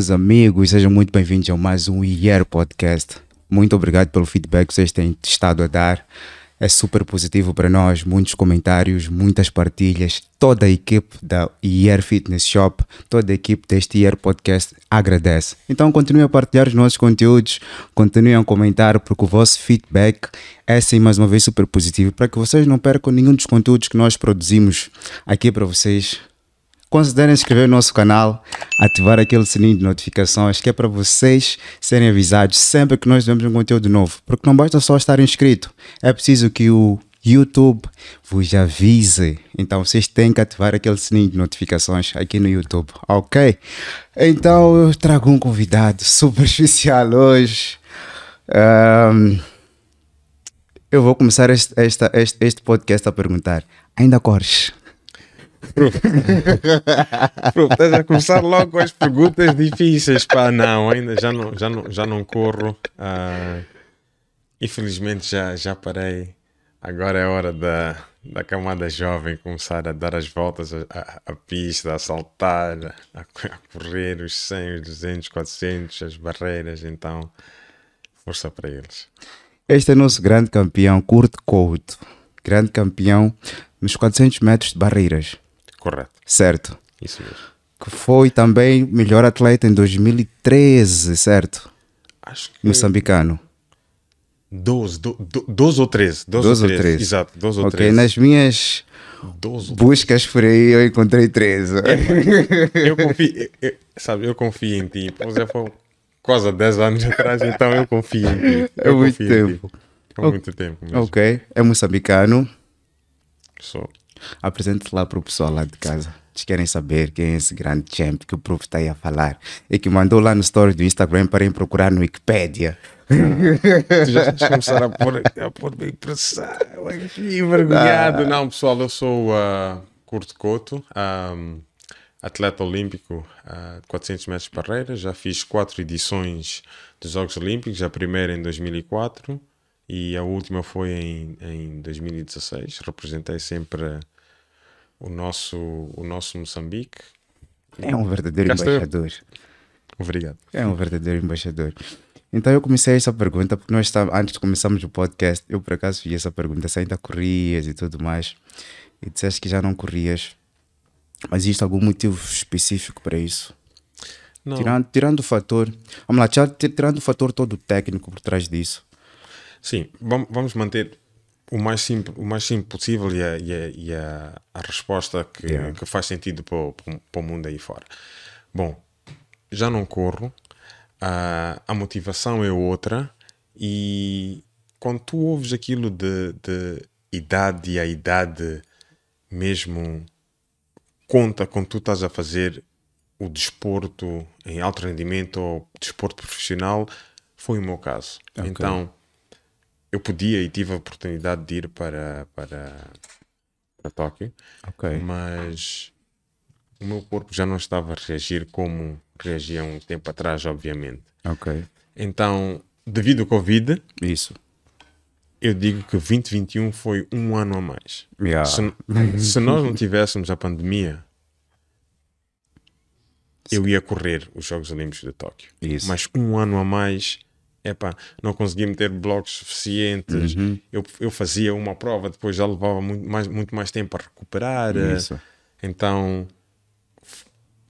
Meus amigos. Sejam muito bem-vindos a mais um IER Podcast. Muito obrigado pelo feedback que vocês têm estado a dar. É super positivo para nós. Muitos comentários, muitas partilhas. Toda a equipe da IER Fitness Shop, toda a equipe deste IER Podcast agradece. Então continuem a partilhar os nossos conteúdos, continuem a comentar, porque o vosso feedback é sim mais uma vez super positivo para que vocês não percam nenhum dos conteúdos que nós produzimos aqui para vocês considerem inscrever no nosso canal, ativar aquele sininho de notificações que é para vocês serem avisados sempre que nós temos um conteúdo novo. Porque não basta só estar inscrito, é preciso que o YouTube vos avise. Então vocês têm que ativar aquele sininho de notificações aqui no YouTube, ok? Então eu trago um convidado super especial hoje. Um, eu vou começar este, este, este podcast a perguntar: ainda corres? Estás a começar logo com as perguntas difíceis. Pá, não, ainda já não, já não, já não corro. Uh, infelizmente já, já parei. Agora é hora da, da camada jovem começar a dar as voltas à, pista, a saltar, a, a, correr os 100, os 200, 400, as barreiras. Então, força para eles. Este é nosso grande campeão, Kurt Couto. Grande campeão nos 400 metros de barreiras. Correto. Certo. Isso mesmo. Que foi também melhor atleta em 2013, certo? Acho que. Moçambicano. 12, 12, ou 13. 12, 12 ou 13. 13. Exato, 12 ou okay, 13. nas minhas 12 buscas por aí eu encontrei 13. É, eu confio, eu, sabe, eu confio em ti. Pois é, foi quase há 10 anos atrás, então eu confio em ti. É muito tempo. É muito tempo mesmo. Ok, é moçambicano. Sou. Apresente lá para o pessoal lá de casa. Eles querem saber quem é esse grande champ que o prof está aí a falar. E que mandou lá no story do Instagram para ir procurar no Wikipedia. tu já estás a começar a pôr, a pôr bem pressão aqui, envergonhado. Ah. Não, pessoal, eu sou uh, Curto Couto, um, atleta olímpico uh, 400 metros de barreira. Já fiz quatro edições dos Jogos Olímpicos, a primeira em 2004 e a última foi em, em 2016. Representei sempre o nosso, o nosso Moçambique. É um verdadeiro embaixador. Obrigado. É um verdadeiro embaixador. Então eu comecei essa pergunta porque nós estávamos, antes de começarmos o podcast, eu por acaso fiz essa pergunta se ainda corrias e tudo mais. E disseste que já não corrias. Mas existe algum motivo específico para isso? Não. Tirando, tirando o fator. Vamos lá, tirando o fator todo técnico por trás disso. Sim, vamos manter o mais simples, o mais simples possível e a, e a, e a, a resposta que, yeah. que faz sentido para o, para o mundo aí fora. Bom, já não corro, a, a motivação é outra e quando tu ouves aquilo de, de idade e a idade mesmo conta quando tu estás a fazer o desporto em alto rendimento ou desporto profissional, foi o meu caso. Okay. Então, eu podia e tive a oportunidade de ir para, para, para Tóquio, okay. mas o meu corpo já não estava a reagir como reagia um tempo atrás, obviamente. Ok. Então, devido ao Covid, isso. Eu digo que 2021 foi um ano a mais. Yeah. Se, se nós não tivéssemos a pandemia, eu ia correr os Jogos Olímpicos de Tóquio. Isso. Mas um ano a mais epá, não conseguia meter blocos suficientes. Uhum. Eu, eu fazia uma prova, depois já levava muito mais, muito mais tempo a recuperar. Isso. Então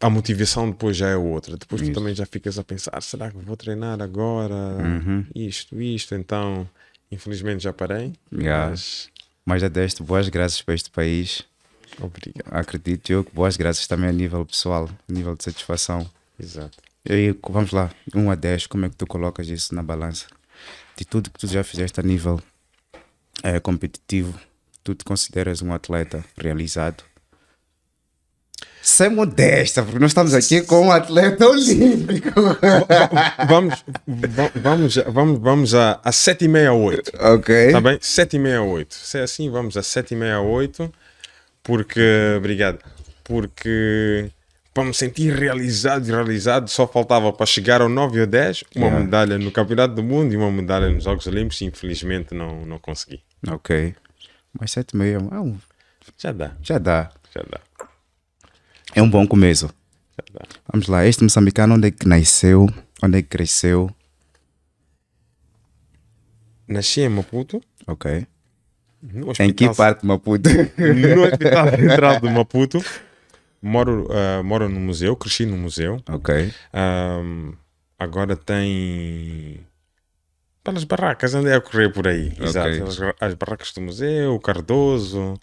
a motivação depois já é outra. Depois Isso. tu também já ficas a pensar: será que vou treinar agora? Uhum. Isto, isto. Então, infelizmente já parei. Yeah. Mas... mas já deste boas graças para este país. Obrigado. Acredito eu que boas graças também a nível pessoal, a nível de satisfação. Exato. E aí, vamos lá, 1 a 10, como é que tu colocas isso na balança? De tudo que tu já fizeste a nível é, competitivo, tu te consideras um atleta realizado? Sem modesta, porque nós estamos aqui com um atleta olímpico. vamos, vamos, vamos, vamos a, a 7 e meia 8. Ok. Tá bem? 7 e meia 8. Se é assim, vamos a 7 e meia 8. Porque, obrigado, porque para me sentir realizado e realizado, só faltava para chegar ao 9 ou 10, uma yeah. medalha no Campeonato do Mundo e uma medalha nos Jogos Olímpicos, infelizmente não, não consegui. Ok. Mas 7,5 é um... Já dá. Já dá. Já dá. É um bom começo. Vamos lá, este moçambicano, onde é que nasceu? Onde é que cresceu? Nasci em Maputo. Ok. Em que parte de Maputo? No Hospital Central de Maputo. Moro, ah, moro no museu, cresci no museu. ok. Ahm, agora tem. Pelas barracas, andei a correr por aí. Exato. As, as barracas do museu, o Cardoso,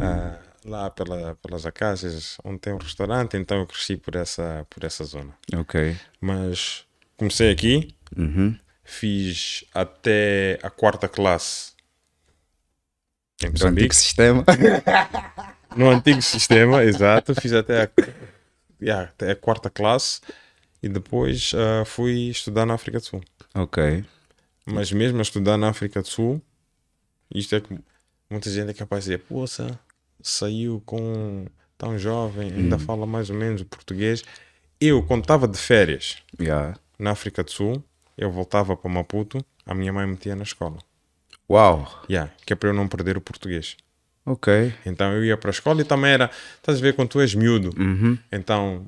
ah, lá pela, pelas Acácias, onde tem um restaurante. Então eu cresci por essa, por essa zona. Ok. Mas comecei aqui, Uhum. fiz até a quarta classe em Moçambique. sistema. No antigo sistema, exato. Fiz até a, yeah, até a quarta classe e depois ah, fui estudar na África do Sul. ok. Mas mesmo a estudar na África do Sul, isto é que muita gente é capaz de dizer, poça, saiu com tão jovem, ainda fala mais ou menos o português. Eu, quando estava de férias Yeah. na África do Sul, eu voltava para Maputo, a minha mãe me metia na escola. Uau. Yeah, que é para eu não perder o português. Ok. Então eu ia para a escola e também era, estás a ver quando tu és miúdo, Uhum. então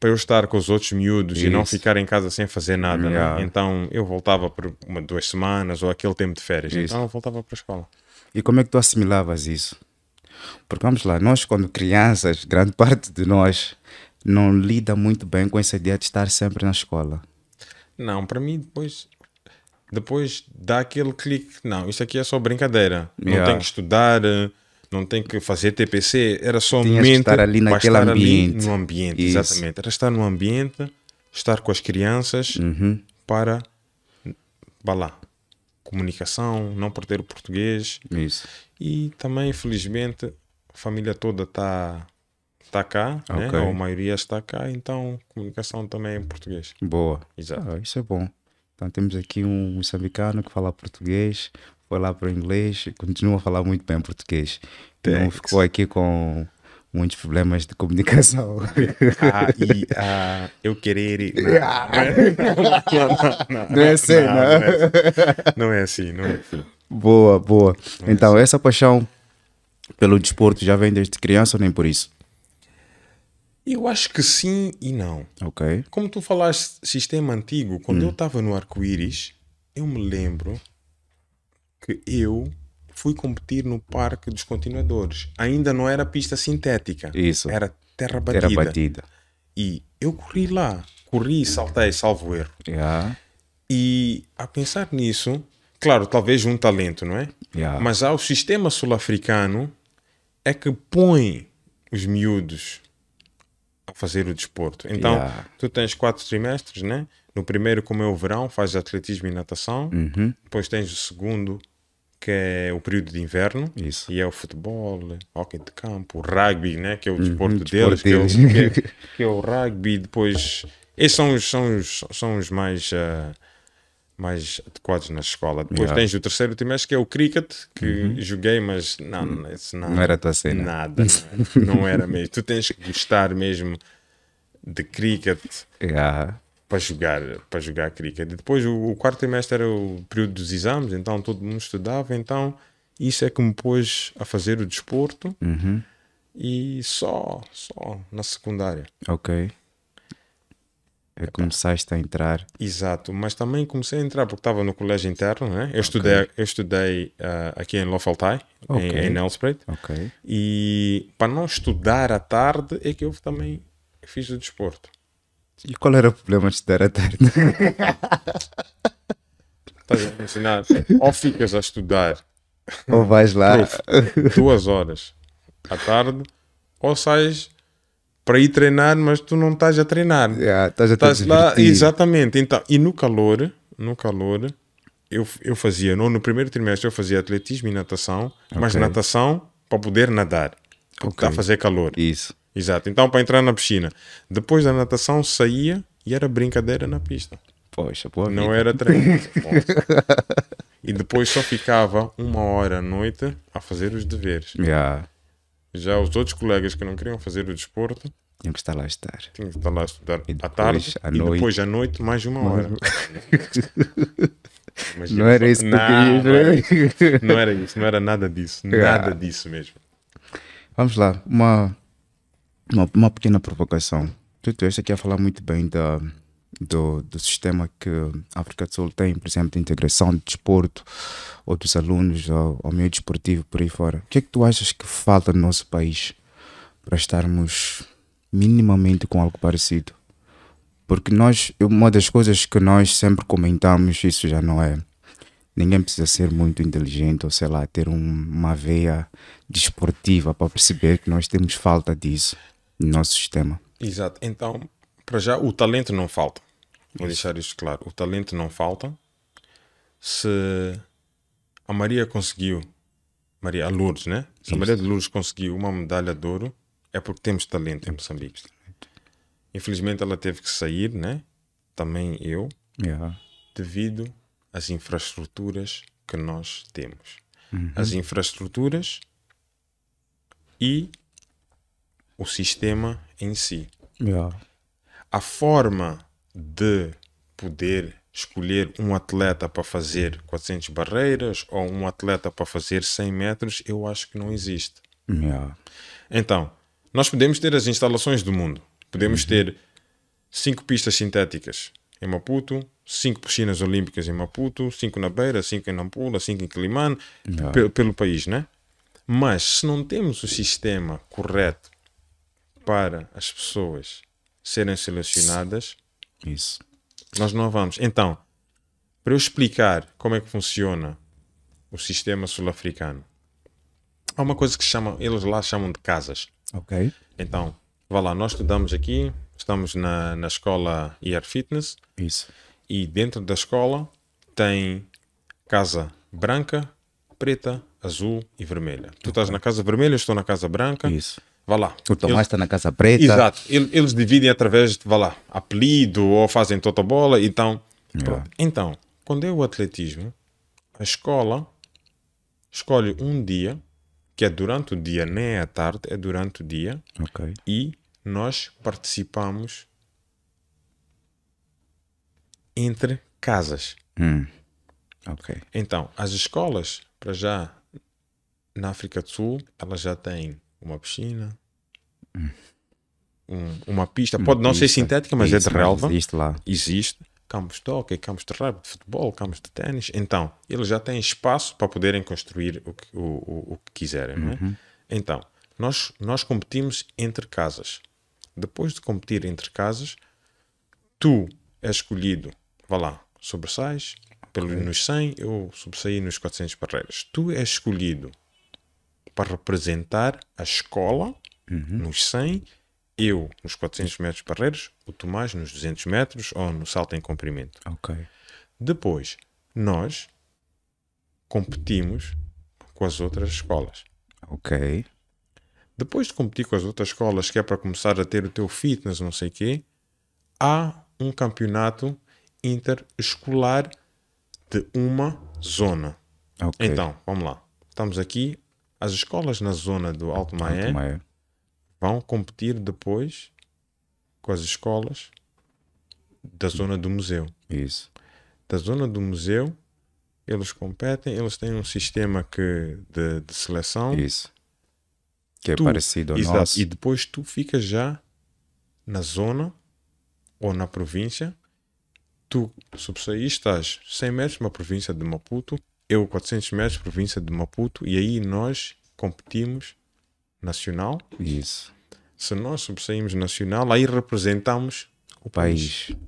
para eu estar com os outros miúdos e não Isso. ficar em casa sem fazer nada, né? Yeah. então eu voltava por uma, duas semanas ou aquele tempo de férias, Isso. então eu voltava para a escola. E como é que tu assimilavas isso? Porque vamos lá, nós quando crianças, grande parte de nós não lida muito bem com essa ideia de estar sempre na escola. Não, para mim depois, depois dá aquele clique, não, isso aqui é só brincadeira, não Yeah. tem que estudar, não tem que fazer TPC, era somente que estar ali naquele estar ali ambiente. no ambiente, Isso. exatamente, era estar no ambiente, estar com as crianças, Uhum. para vá lá, comunicação, não perder o português Isso. e também felizmente a família toda está tá cá, né? Ok. ou a maioria está cá, então comunicação também é em português. Boa. Exato. Ah, isso é bom. Então temos aqui um moçambicano que fala português, foi lá para o inglês e continua a falar muito bem português. Não Thanks. ficou aqui com muitos problemas de comunicação. Ah, e ah, eu querer. Não, Não é assim, não, não é assim, não é assim. boa, boa. Então, essa paixão pelo desporto já vem desde criança ou nem por isso? Eu acho que sim e não. Ok. Como tu falaste sistema antigo, quando eu estava no arco-íris, eu me lembro que eu fui competir no Parque dos Continuadores. Ainda não era pista sintética. Isso. Era terra batida. Era batida. E eu corri lá. Corri e saltei, salvo erro. Yeah. E a pensar nisso, claro, talvez um talento, não é? Yeah. Mas há o sistema sul-africano é que põe os miúdos fazer o desporto. Então, Yeah. tu tens quatro trimestres, né? No primeiro, como é o verão, fazes atletismo e natação. Uhum. Depois tens o segundo, que é o período de inverno. Isso. E é o futebol, hockey de campo, o rugby, né? Que é o desporto desporto deles, que é, o, que, é, que é o rugby. Depois, esses são os, são os, são os mais, ah, mais adequados na escola. Depois Yeah. Uhum. tens o terceiro trimestre, que é o cricket, que joguei, mas não, não, esse não, Não era a tua cena. Nada, não era, não era mesmo. Tu tens que gostar mesmo de cricket Yeah. para jogar, para jogar cricket. E depois o, o quarto trimestre era o período dos exames, então todo mundo estudava, então isso é que me pôs a fazer o desporto Uhum. e só, só na secundária. Ok. É começaste a entrar. Exato, mas também comecei a entrar porque estava no colégio interno, né? Eu estudei, eu estudei ah, aqui em Lofaltai, Ok. em, em Ok. e para não estudar à tarde é que eu também fiz o desporto. E qual era o problema de estudar à tarde? Estás a ensinar? Ou ficas a estudar ou vais lá? Prof, duas horas à tarde, ou sais para ir treinar, mas tu não estás a treinar. Yeah, estás a Estás lá, exatamente. Então, e no calor, no calor, eu, eu fazia, no, no primeiro trimestre eu fazia atletismo e natação, mas Ok. natação para poder nadar, porque está a fazer calor. Isso. Exato. Então, para entrar na piscina. Depois da natação, saía e era brincadeira na pista. Poxa, boa Não vida. era treino. e depois só ficava uma hora à noite a fazer os deveres. Yeah. Já os outros colegas que não queriam fazer o desporto Tinha que estar lá a estar. tinham que estar lá a estudar E à tarde à e noite. depois à noite mais uma hora. Não era isso que não, querias, não, era isso. não era isso, não era nada disso. Nada disso mesmo. Vamos lá, uma, uma, uma pequena provocação. Tu estiveste aqui a falar muito bem da, do, do sistema que a África do Sul tem, por exemplo, de integração de desporto ou dos alunos ao, ao meio desportivo por aí fora. O que é que tu achas que falta no nosso país para estarmos minimamente com algo parecido? Porque nós, uma das coisas que nós sempre comentamos, isso já não é. Ninguém precisa ser muito inteligente ou sei lá, ter um, uma veia desportiva para perceber que nós temos falta disso no nosso sistema. Exato. Então, para já, o talento não falta. Vou deixar isto claro. O talento não falta. Se a Maria conseguiu, Maria a Lourdes, né? Se a Maria de Lourdes conseguiu uma medalha de ouro, é porque temos talento em Moçambique. Infelizmente ela teve que sair, né? Também eu, Yeah. devido às infraestruturas que nós temos. As infraestruturas e o sistema em si. Yeah. A forma de poder escolher um atleta para fazer 400 barreiras ou um atleta para fazer 100 metros, eu acho que não existe. Yeah. Então, nós podemos ter as instalações do mundo. Podemos ter cinco pistas sintéticas em Maputo, cinco piscinas olímpicas em Maputo, cinco na Beira, cinco em Nampula, cinco em Quilimane, pe- pelo país, né? Mas se não temos o sistema correto para as pessoas serem selecionadas, Isso. nós não vamos. Então, para eu explicar como é que funciona o sistema sul-africano, há uma coisa que chama, eles lá chamam de casas. Ok. Então, vá lá, nós estudamos aqui, estamos na, na escola ER Fitness Isso. e dentro da escola tem casa branca, preta, azul e vermelha. Tu estás na casa vermelha, eu estou na casa branca. Isso. Vá lá. O Tomás está na Casa Preta. Exato. Ele- Eles dividem através de, vá lá, apelido ou fazem totobola. Então, pronto. então, quando é o atletismo, a escola escolhe um dia, que é durante o dia, nem é à tarde, é durante o dia, Ok. e nós participamos entre casas. Hum. Ok. Então, as escolas, para já, na África do Sul, elas já têm uma piscina, um- uma pista. Pode não ser Hum. Sintética, mas Isso, é de relva. Existe lá. Existe. Campos de hockey, campos de rugby, de futebol, campos de ténis. Então, eles já têm espaço para poderem construir o que, o, o, o que quiserem. Não é? Então, nós, nós competimos entre casas. Depois de competir entre casas, tu és escolhido, vá lá, sobressais, pelo, nos 100, eu sobressaí nos 400 barreiras. Tu és escolhido para representar a escola nos 100, eu nos 400 metros barreiras, o Tomás nos 200 metros ou no salto em comprimento. Ok. Depois, nós competimos com as outras escolas. Ok. Depois de competir com as outras escolas, que é para começar a ter o teu fitness, não sei o quê, há um campeonato interescolar de uma zona. Ok. Então, vamos lá. Estamos aqui. As escolas na zona do Alto Maé Alto Maé. vão competir depois com as escolas da zona do museu. Isso. Da zona do museu, eles competem, eles têm um sistema que, de, de seleção. Isso. Que é Tu- parecido ao Exato. nosso. E depois tu ficas já na zona ou na província. Tu estás 100 metros na província de Maputo, eu 400 metros província de Maputo, e aí nós competimos nacional. Isso. Se nós sobressaímos nacional, aí representamos o país. País.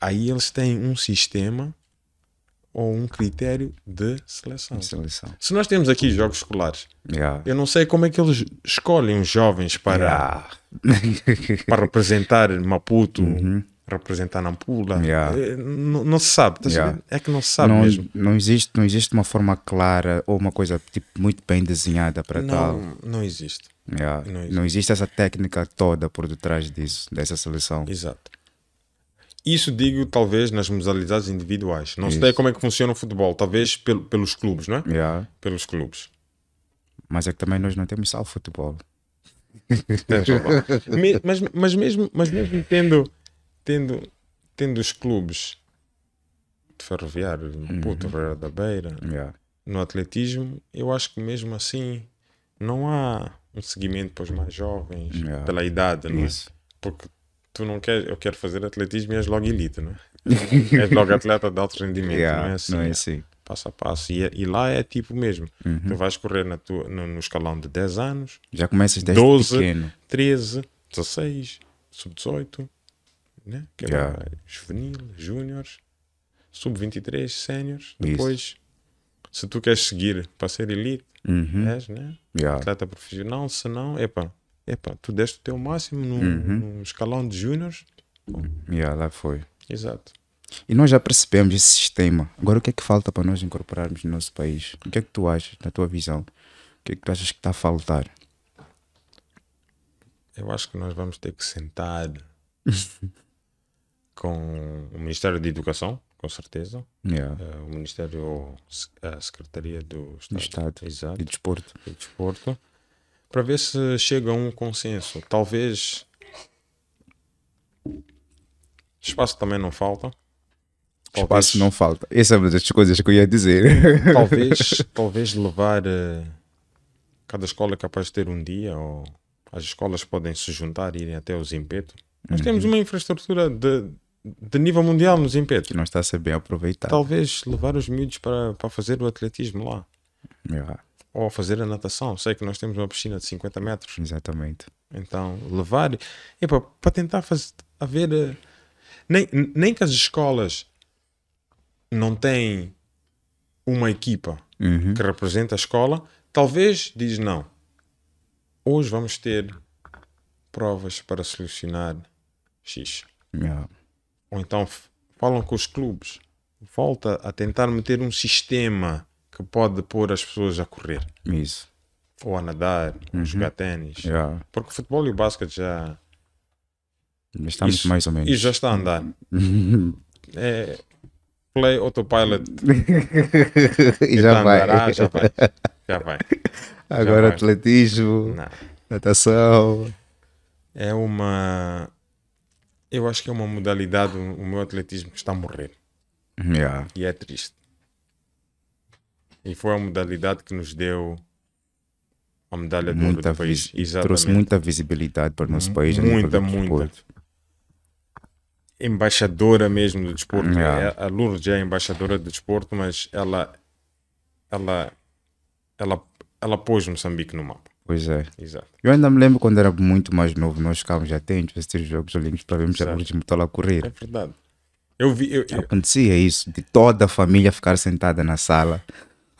Aí eles têm um sistema ou um critério de seleção. Seleção. Se nós temos aqui jogos escolares, Yeah. eu não sei como é que eles escolhem os jovens para, Yeah. para representar Maputo, representar Nampula. Yeah. Eh, Não, não se sabe. Yeah. É que não se sabe não, mesmo. não, existe, não existe uma forma clara ou uma coisa tipo, muito bem desenhada para tal. Não, não existe. Yeah. não Não, existe. existe. essa técnica toda por detrás disso, dessa seleção. Exato. Isso digo talvez nas modalidades individuais. Não sei Isso. como é que funciona o futebol. Talvez pel- pelos clubes, não é? Yeah. Pelos clubes. Mas é que também nós não temos só o futebol. Mas, mas mesmo, mas mesmo tendo, tendo, tendo os clubes de ferroviário, de Maputo, Ferreira da Beira, Yeah. no atletismo, eu acho que mesmo assim não há um seguimento para os mais jovens, Yeah. pela idade, não é? Isso. Porque tu não queres, eu quero fazer atletismo e és logo elite, não é? és logo atleta de alto rendimento, Yeah, não é assim? não é é assim. Passo a passo. E, e lá é tipo mesmo. Uhum. Tu vais correr na tua, no, no escalão de 10 anos, Já começas desde 12, pequeno. 13, 16, sub-18, né? que Yeah. juvenil, júniores, sub-23, séniores. Depois, se tu queres seguir para ser elite, Uhum. és, né? Yeah. atleta profissional, se não, epa, epa, tu deste o teu máximo no, Uhum. escalão de júniores. Yeah, lá foi. Exato. E nós já percebemos esse sistema. Agora, o que é que falta para nós incorporarmos no nosso país? O que é que tu achas, na tua visão? O que é que tu achas que está a faltar? Eu acho que nós vamos ter que sentar com o Ministério da Educação, com certeza, Yeah. eh, o Ministério, ou a Secretaria do Estado, Do Estado. Exato, De desporto. e Desporto, para ver se chega a um consenso. Talvez espaço também não falta. Espaço não falta. Essa é uma das coisas que eu ia dizer. talvez, talvez levar eh, cada escola é capaz de ter um dia ou as escolas podem se juntar e irem até o Zimpeto. Nós temos uma infraestrutura de, de nível mundial no Zimpeto. que não está a ser bem aproveitado. Talvez levar os miúdos para, para fazer o atletismo lá Yeah, ou fazer a natação. Sei que nós temos uma piscina de 50 metros, exatamente. então levar epa, para tentar fazer haver eh, nem, nem que as escolas não têm uma equipa Uhum. que representa a escola, talvez diz não. Hoje vamos ter provas para solucionar X. Yeah. Ou então falam com os clubes. Volta a tentar meter um sistema que pode pôr as pessoas a correr. Isso. Ou a nadar, ou a jogar ténis. Yeah. Porque o futebol e o basquete já, Estamos Isso- mais ou menos. e já está a andar. É play autopilot. e já vai. Ah, já vai. Já vai. Agora vai. atletismo, Não. natação. É uma. Eu acho que é uma modalidade, o meu atletismo, que está a morrer. Yeah. E é triste. E foi a modalidade que nos deu a medalha de ouro Muita do país. Exatamente. trouxe muita visibilidade para o nosso país. a nível Muita, muita. Embaixadora mesmo do desporto. Yeah. É- A Lourdes é embaixadora do desporto, mas ela, ela, ela, ela pôs Moçambique no mapa. Pois é. Exato. Eu ainda me lembro quando era muito mais novo, nós ficávamos atentos a assistir os Jogos Olímpicos para vermos a Exato. Lourdes Motola a correr. É verdade. Eu vi. Eu, eu, Acontecia isso, de toda a família ficar sentada na sala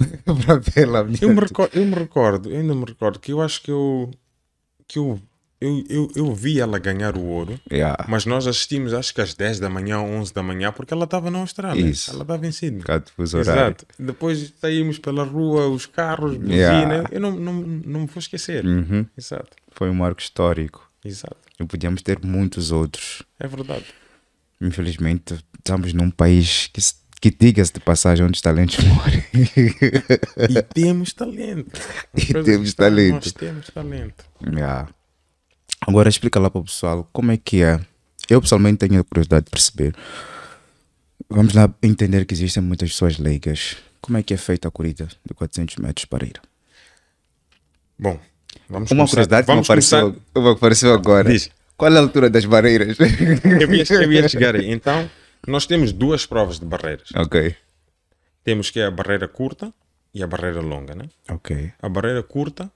para vê-la. eu me recordo, eu me recordo, eu ainda me recordo que eu acho que eu. Que eu, eu, eu, eu vi ela ganhar o ouro. Yeah. Mas nós assistimos acho que às 10 da manhã, 11 da manhã, porque ela estava na Austrália. Isso. Ela estava em Sydney. Exato. Depois saímos pela rua, os carros, buzina. Yeah. Eu não, não, não me vou esquecer. Uhum. Exato. Foi um marco histórico. Exato. E podíamos ter muitos outros. É verdade. Infelizmente, estamos num país que, se- que diga-se de passagem onde os talentos morrem. E temos talento. E temos talento. Nós temos talento. Yeah. Agora explica lá para o pessoal como é que é. Eu pessoalmente tenho a curiosidade de perceber. Vamos lá entender que existem muitas pessoas leigas. Como é que é feita a corrida de 400 metros para ir? Bom, vamos Uma começar. curiosidade que me vamos apareceu, começar. apareceu agora. Diz. Qual é a altura das barreiras? Eu ia, eu ia chegar aí. Então, nós temos duas provas de barreiras. ok. Temos que é a barreira curta e a barreira longa, né? Ok. A barreira curta,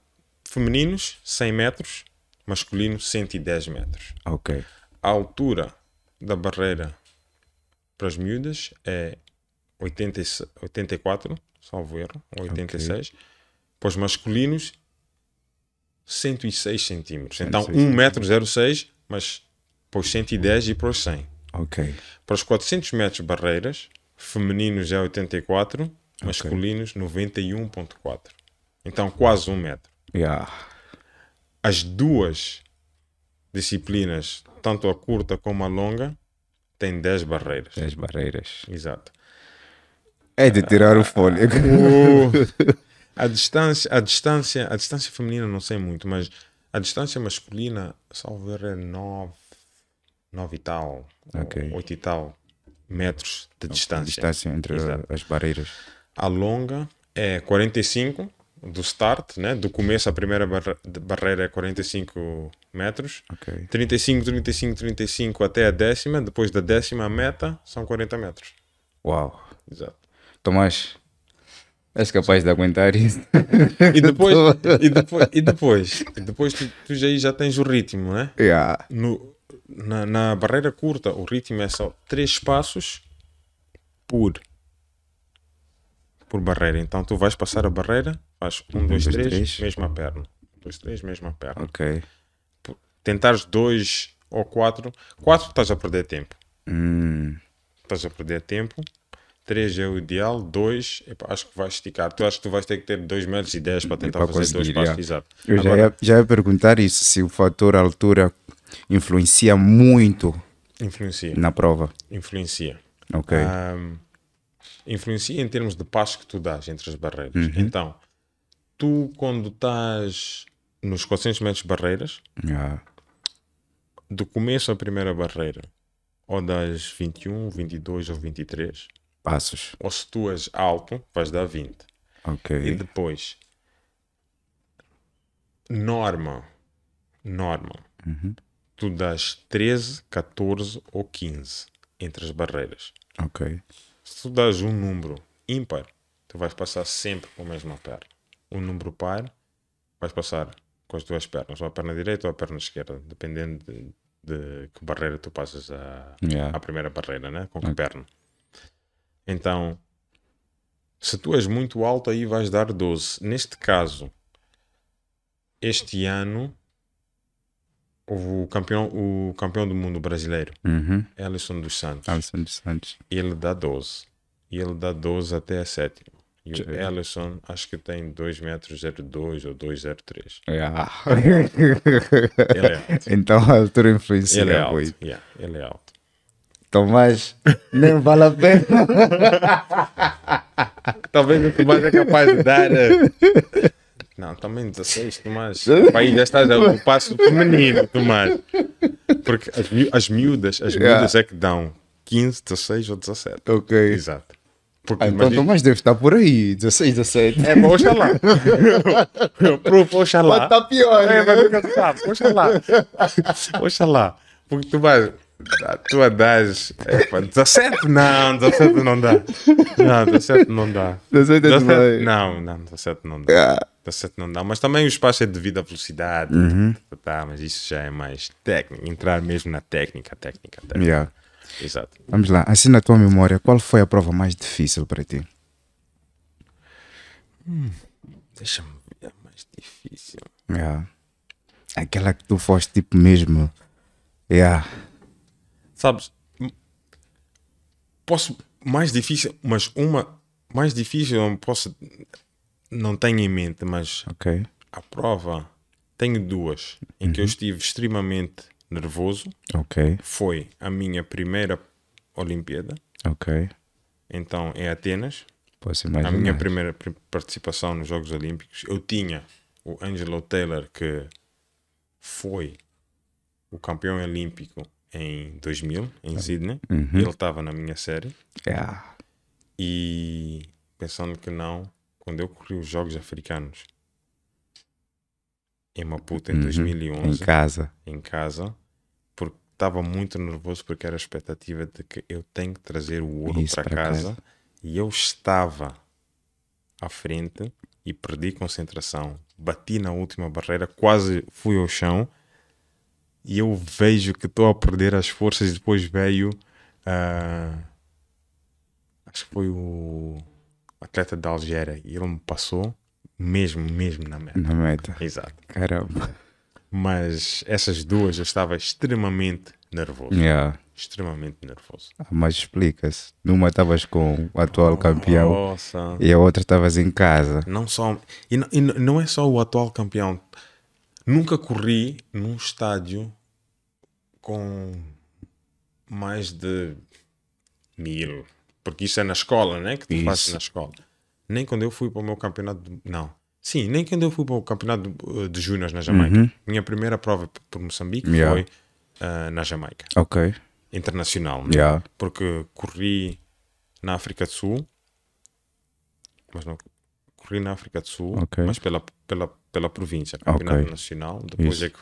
femininos 100 metros, masculinos 110 metros. Ok. A altura da barreira para as miúdas é 80, e se- 84, salvo erro, ou 86. Para os masculinos, 106 centímetros. Então, 106 1 metro 06, mas para os 110 e para os 100. Ok. Para os 400 metros barreiras, femininos é 84, masculinos 91.4. Então, quase 1 metro. Yeah. As duas disciplinas, tanto a curta como a longa, têm 10 barreiras. 10 barreiras. Exato. É de tirar o fôlego. A distância, a distância, a distância feminina não sei muito, mas a distância masculina, salvo erro, é 9, 9 e tal, Ok. 8 e tal metros de A distância. distância entre Exato. as barreiras. A longa é 45 do start, né? do começo, a primeira barra- barreira é 45 metros. Ok. 35, 35, 35 até a décima. Depois da décima, meta são 40 metros. Uau. Exato. Tomás, és capaz de aguentar isso? E depois, e depois, e depois, e depois tu, tu já, já tens o ritmo, né? yeah. No, na, na barreira curta, o ritmo é só 3 passos por, por barreira. Então tu vais passar a barreira, faz 1, 2, dois, 3, três. mesma perna. 1, 2, 3, mesma perna. Ok. Tentares 2 ou 4, 4 estás a perder tempo. Hum. Estás a perder tempo. 3 é o ideal, 2 acho que vais esticar. Tu acho que tu vais ter que ter 2 metros e 10 para tentar para fazer dois passos. Exato. Eu já Agora, ia, já ia perguntar isso, se o fator altura influencia muito influencia. na prova. Influencia. Ok. Ahm, influencia em termos de passo que tu dás entre as barreiras. Então, tu quando estás nos 400 metros de barreiras, Yeah. do começo à primeira barreira, ou das 21, 22 ou 23, Passos. ou se tu és alto, vais dar 20. E Ok. depois, norma, norma, tu dás 13, 14 ou 15 entre as barreiras. Ok. Se tu dás um número ímpar, tu vais passar sempre com a mesma perna. Um número par, vais passar com as duas pernas, ou a perna direita ou a perna esquerda, dependendo de, de que barreira tu passas a, Yeah. a primeira barreira, né? com que perna. Então, se tu és muito alto, aí vais dar 12. Neste caso, este ano, o campeão, o campeão do mundo brasileiro, Uhum. Ellison dos Santos Alisson dos Santos. ele dá 12. E ele dá 12 até a sétima. E o. Ellison acho que tem 2 metros 02 ou 203. Yeah. Ele é alto. então a altura influencia Ele é alto. muito. Yeah, ele é alto. Tomás, nem vale a pena. Talvez o Tomás é capaz de dar. eh, Não, também 16, Tomás. Aí já estás a o passo feminino, Tomás. Porque as, as miúdas, as Yeah. miúdas é que dão 15, 16 ou 17. ok. Exato. Porque Ah, então imagina- Tomás deve estar por aí, 16, 17. É, mas oxalá. Pro, oxalá. Tá pior, É, né? mas nunca sabe. Oxalá. Oxalá. Porque tu vais. Tu a das. É, pá, 17? Não, 17 não dá. Não, 17 não dá. 17 é demais. não, não, 17 não dá. Yeah. 17 não dá. Mas também o espaço é devido à velocidade. Tá, tá, mas isso já é mais técnico. Entrar mesmo na técnica, técnica, técnica. Yeah. Exato. Vamos lá, assim na tua memória, qual foi a prova mais difícil para ti? Deixa-me ver. Mais difícil. Yeah. Aquela que tu foste tipo mesmo. Yeah. sabes, posso, mais difícil, mas uma mais difícil eu não posso, não tenho em mente, mas a prova, tenho duas em que eu estive extremamente nervoso, Ok. foi a minha primeira Olimpíada, Ok. então em Atenas, Posso a imaginar. minha primeira pri- participação nos Jogos Olímpicos, eu tinha o Angelo Taylor que foi o campeão olímpico em 2000 em Sydney, ele estava na minha série Yeah. e pensando que não, quando eu corri os Jogos Africanos em Maputo em Em 2011 casa. em casa, estava muito nervoso porque era a expectativa de que eu tenho que trazer o ouro para para casa. casa. e eu estava à frente e perdi concentração. Bati na última barreira, quase fui ao chão e eu vejo que estou a perder as forças e depois veio ah, acho que foi o atleta da Algéria e ele me passou mesmo, mesmo na meta. Na meta. Exato. Caramba. Mas essas duas eu estava extremamente nervoso. Yeah. Extremamente nervoso. Ah, Mas explica-se. Numa estavas com o atual campeão Nossa. e a outra estavas em casa. Não só. E não, e não- é só o atual campeão. Nunca corri num estádio com mais de mil. Porque isso é na escola, né? Que tu Isso. fazes na escola. Nem quando eu fui para o meu campeonato. Não. Sim, nem quando eu fui para o campeonato de, de júniores na Jamaica. Minha primeira prova por Moçambique Uhum. Yeah. foi ah, na Jamaica. Ok. Internacional, né? porque corri na África do Sul, mas não corri na África do Sul, Ok. mas pela, pela, pela província, campeonato Ok. nacional. Depois Isso. é que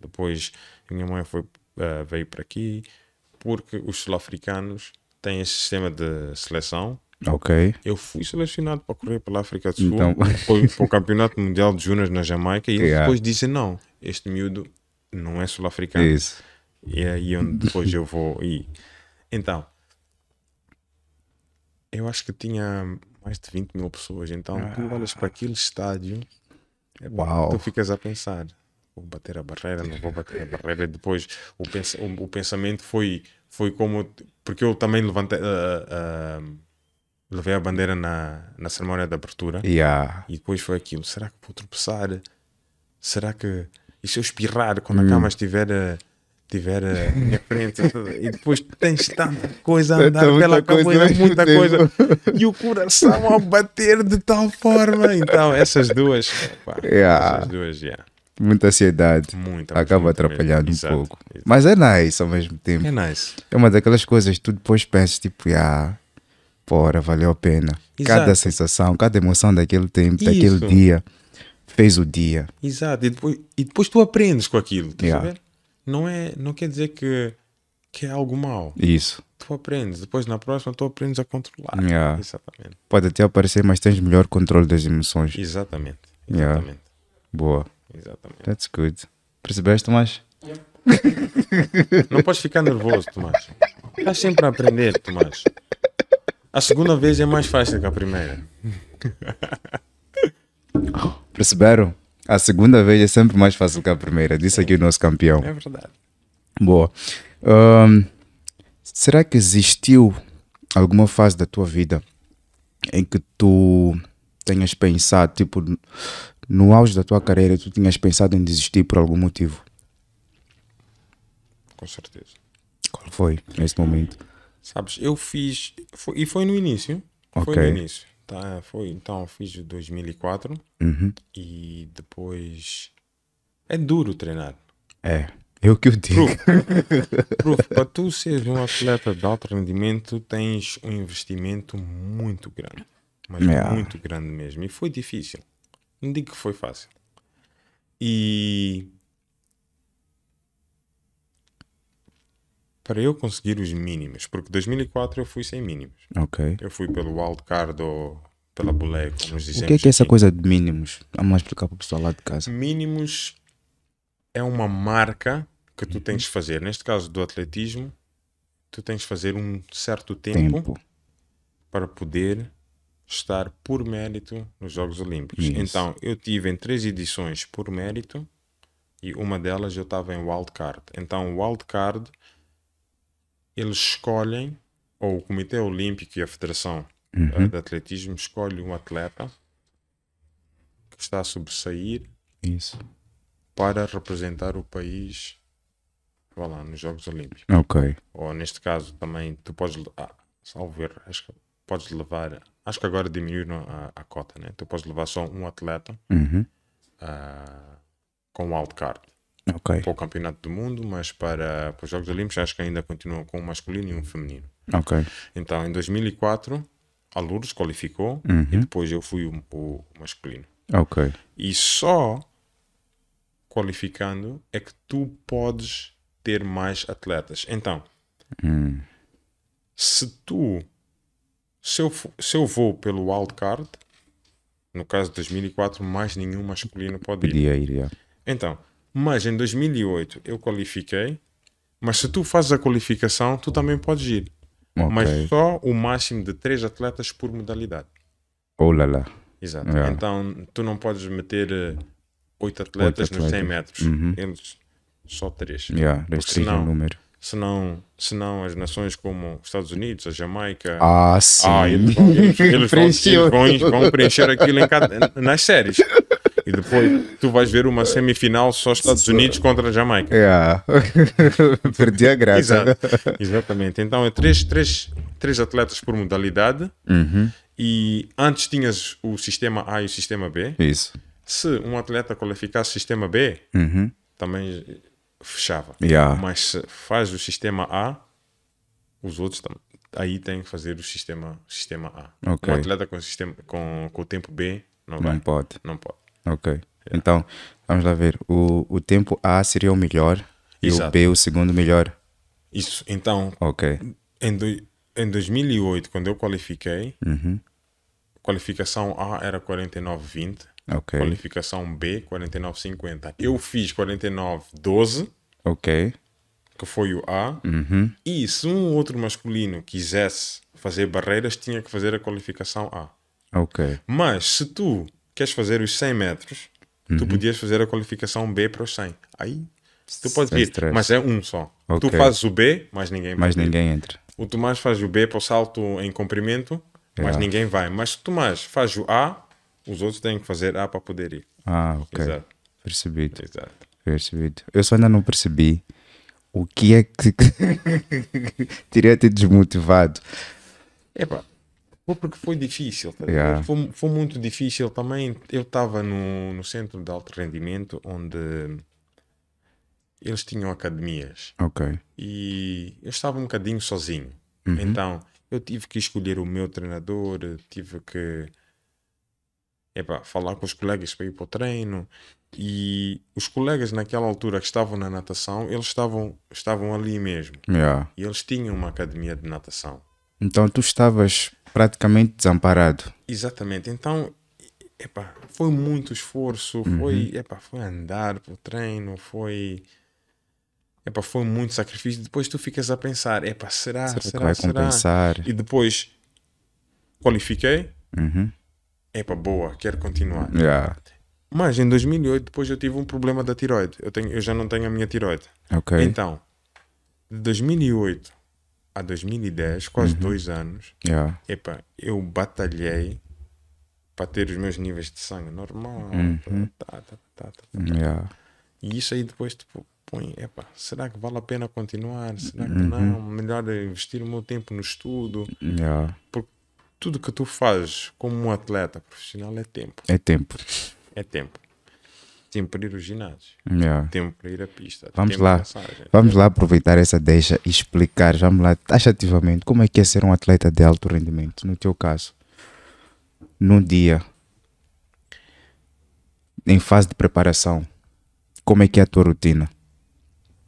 depois minha mãe foi, eh, veio para aqui porque os sul-africanos têm esse sistema de seleção. Ok. Eu fui selecionado para correr pela África do Sul, Então- foi para o Campeonato Mundial de Júnior na Jamaica e Yeah. depois dizem não, este miúdo não é sul-africano. Isso. E é aí onde depois eu vou ir. Então, eu acho que tinha mais de 20 mil pessoas. Então, tu olhas para aquele estádio, epá, Uau. tu ficas a pensar: vou bater a barreira, não vou bater a barreira. E depois o, pens o, o pensamento foi, foi como. Porque eu também levantei, ah, ah, levei a bandeira na, na cerimónia de abertura. Yeah. E depois foi aquilo: será que vou tropeçar? Será que. E se eu espirrar quando a cama estiver, a- estiver a- à minha frente? E depois tens tanta coisa a andar muita pela cabeça, muita tempo. coisa. E o coração a bater de tal forma. Então, essas duas. pá, Yeah. Essas duas, yeah. Muita ansiedade. Muita, Acaba atrapalhando um Exato, pouco. exato. Mas é nice ao mesmo tempo. É nice. É uma daquelas coisas que tu depois pensas, tipo, ah, porra, valeu a pena. Cada Exato. sensação, cada emoção daquele tempo, daquele Isso. dia, fez o dia. Exato. E depois, e depois tu aprendes com aquilo. estás a Yeah. ver? Não, é, não quer dizer que, que é algo mau. Isso. Tu aprendes. Depois na próxima tu aprendes a controlar. Yeah. Exatamente. Pode até aparecer, mas tens melhor controle das emoções. Exatamente. Yeah. Exatamente. Boa. Exatamente. That's good. Percebeste, Tomás? Não podes ficar nervoso, Tomás. Estás sempre a aprender, Tomás. A segunda vez é mais fácil que a primeira. Perceberam? A segunda vez é sempre mais fácil que a primeira. Disse aqui o nosso campeão. É verdade. Boa. Ahn, será que existiu alguma fase da tua vida em que tu tenhas pensado, tipo, no auge da tua carreira, tu tinhas pensado em desistir por algum motivo? Com certeza. Qual foi nesse momento? Sabes, eu fiz. foi- e foi no início. Foi Ok. no início. Tá, foi, então, fiz o 2004 Uhum. e depois. É duro treinar. É, eu que o digo. Proof, para tu seres um atleta de alto rendimento, tens um investimento muito grande. Mas Yeah. muito grande mesmo. E foi difícil. Não digo que foi fácil. E para eu conseguir os mínimos, porque 2004 eu fui sem mínimos. Ok. Eu fui pelo wildcard ou pela boleia, como nos dizemos. O que é que é essa coisa de mínimos? Vamos lá explicar para o pessoal lá de casa. Mínimos é uma marca que tu tens de fazer. Neste caso do atletismo, tu tens de fazer um certo tempo, Tempo. para poder estar por mérito nos Jogos Olímpicos. Isso. Então, eu tive em três edições por mérito e uma delas eu estava em wildcard. Então, wildcard eles escolhem, ou o Comitê Olímpico e a Federação eh, de Atletismo escolhe um atleta que está a sobressair Isso. para representar o país vá lá, nos Jogos Olímpicos. Ok. Ou neste caso também tu podes, ah, salvo erro, acho que podes levar, acho que agora diminuíram a, a cota, né? Tu podes levar só um atleta Uhum. ah, com wildcard Ok. para o Campeonato do Mundo, mas para, para os Jogos Olímpicos acho que ainda continuam com um masculino e um feminino. Ok. Então em 2004 a Lourdes qualificou Uhum. e depois eu fui o, o masculino. Ok. E só qualificando é que tu podes ter mais atletas. Então, Hum. se tu se eu, se eu vou pelo wildcard no caso de 2004 mais nenhum masculino pode ir Podia ir, então mas em 2008 eu qualifiquei mas se tu fazes a qualificação tu também podes ir Ok. mas só o máximo de três atletas por modalidade Oh lá lá. exato Yeah. então tu não podes meter eh, oito atletas nos 100 atletas. metros Uhum. eles só três Yeah, restringe o senão- número. senão, senão as nações como os Estados Unidos a Jamaica Ah, sim. Ah, eles, vão- eles, eles vão, eles vão- vão preencher aquilo cada- nas séries. E depois tu vais ver uma semifinal só Estados Unidos contra a Jamaica. Yeah. Perdi a graça. Exato. Exatamente. Então é três, três, três atletas por modalidade. Uhum. E antes tinhas o sistema A e o sistema B. Isso. Se um atleta qualificasse o sistema B, Uhum. também fechava. Yeah. Mas se faz o sistema A, os outros tam- aí têm que fazer o sistema, sistema A. Ok. Um atleta com, o sistema, com, com o tempo B Não Não vai. pode. Não pode. Ok. Então, vamos lá ver. O, o tempo A seria o melhor e o. B o segundo melhor. Isso. Então, Ok. em, do- em 2008, quando eu qualifiquei, Uhum. qualificação A era 49,20. Ok. Qualificação B, 49,50. Eu fiz 49,12, Ok. que foi o A. Uhum. E se um outro masculino quisesse fazer barreiras, tinha que fazer a qualificação A. Ok. Mas se tu queres fazer os 100 metros, Uhum. tu podias fazer a qualificação B para os 100. Aí tu podes Sem ir, stress. mas é um só. Ok. Tu fazes o B, mas ninguém Mas ir. ninguém entra. O Tomás faz o B para o salto em comprimento, mas Yeah. ninguém vai. Mas se o Tomás faz o A, os outros têm que fazer A para poder ir. Ah, ok. Exato. Percebido. Exato. Percebido. Eu só ainda não percebi o que é que teria te desmotivado. Epá, foi porque foi difícil. tá Yeah. Foi, foi muito difícil também. Eu estava no, no centro de alto rendimento onde eles tinham academias Ok. e eu estava um bocadinho sozinho. Uhum. Então eu tive que escolher o meu treinador, tive que epá, falar com os colegas para ir para o treino. E os colegas naquela altura que estavam na natação, eles estavam, estavam ali mesmo. Yeah. E eles tinham uma academia de natação. Então tu estavas praticamente desamparado. Exatamente. Então, epá, foi muito esforço, Uhum. foi, epá, foi andar para o treino, foi, epá, foi muito sacrifício. Depois tu ficas a pensar, epá, será, Será será, que vai será? compensar? E depois qualifiquei, Uhum. epá, boa, quero continuar. Yeah. Mas em 2008 depois eu tive um problema da tiroide. Eu, tenho, eu já não tenho a minha tiroide. Ok. Então, de 2008 a 2010, quase dois anos, Yeah. Epá, eu batalhei para ter os meus níveis de sangue normal. Tá, tá, tá, tá, tá. Yeah. E isso aí depois tipo, põe, epá, será que vale a pena continuar? Será que não? Melhor investir o meu tempo no estudo. Yeah. Porque tudo que tu fazes como um atleta profissional é tempo. É tempo. É tempo. Tempo para ir ao ginásio. Yeah. Tempo para ir à pista. Vamos lá. Vamos lá aproveitar essa deixa e explicar, vamos lá, taxativamente, como é que é ser um atleta de alto rendimento, no teu caso. Num dia, em fase de preparação, como é que é a tua rotina?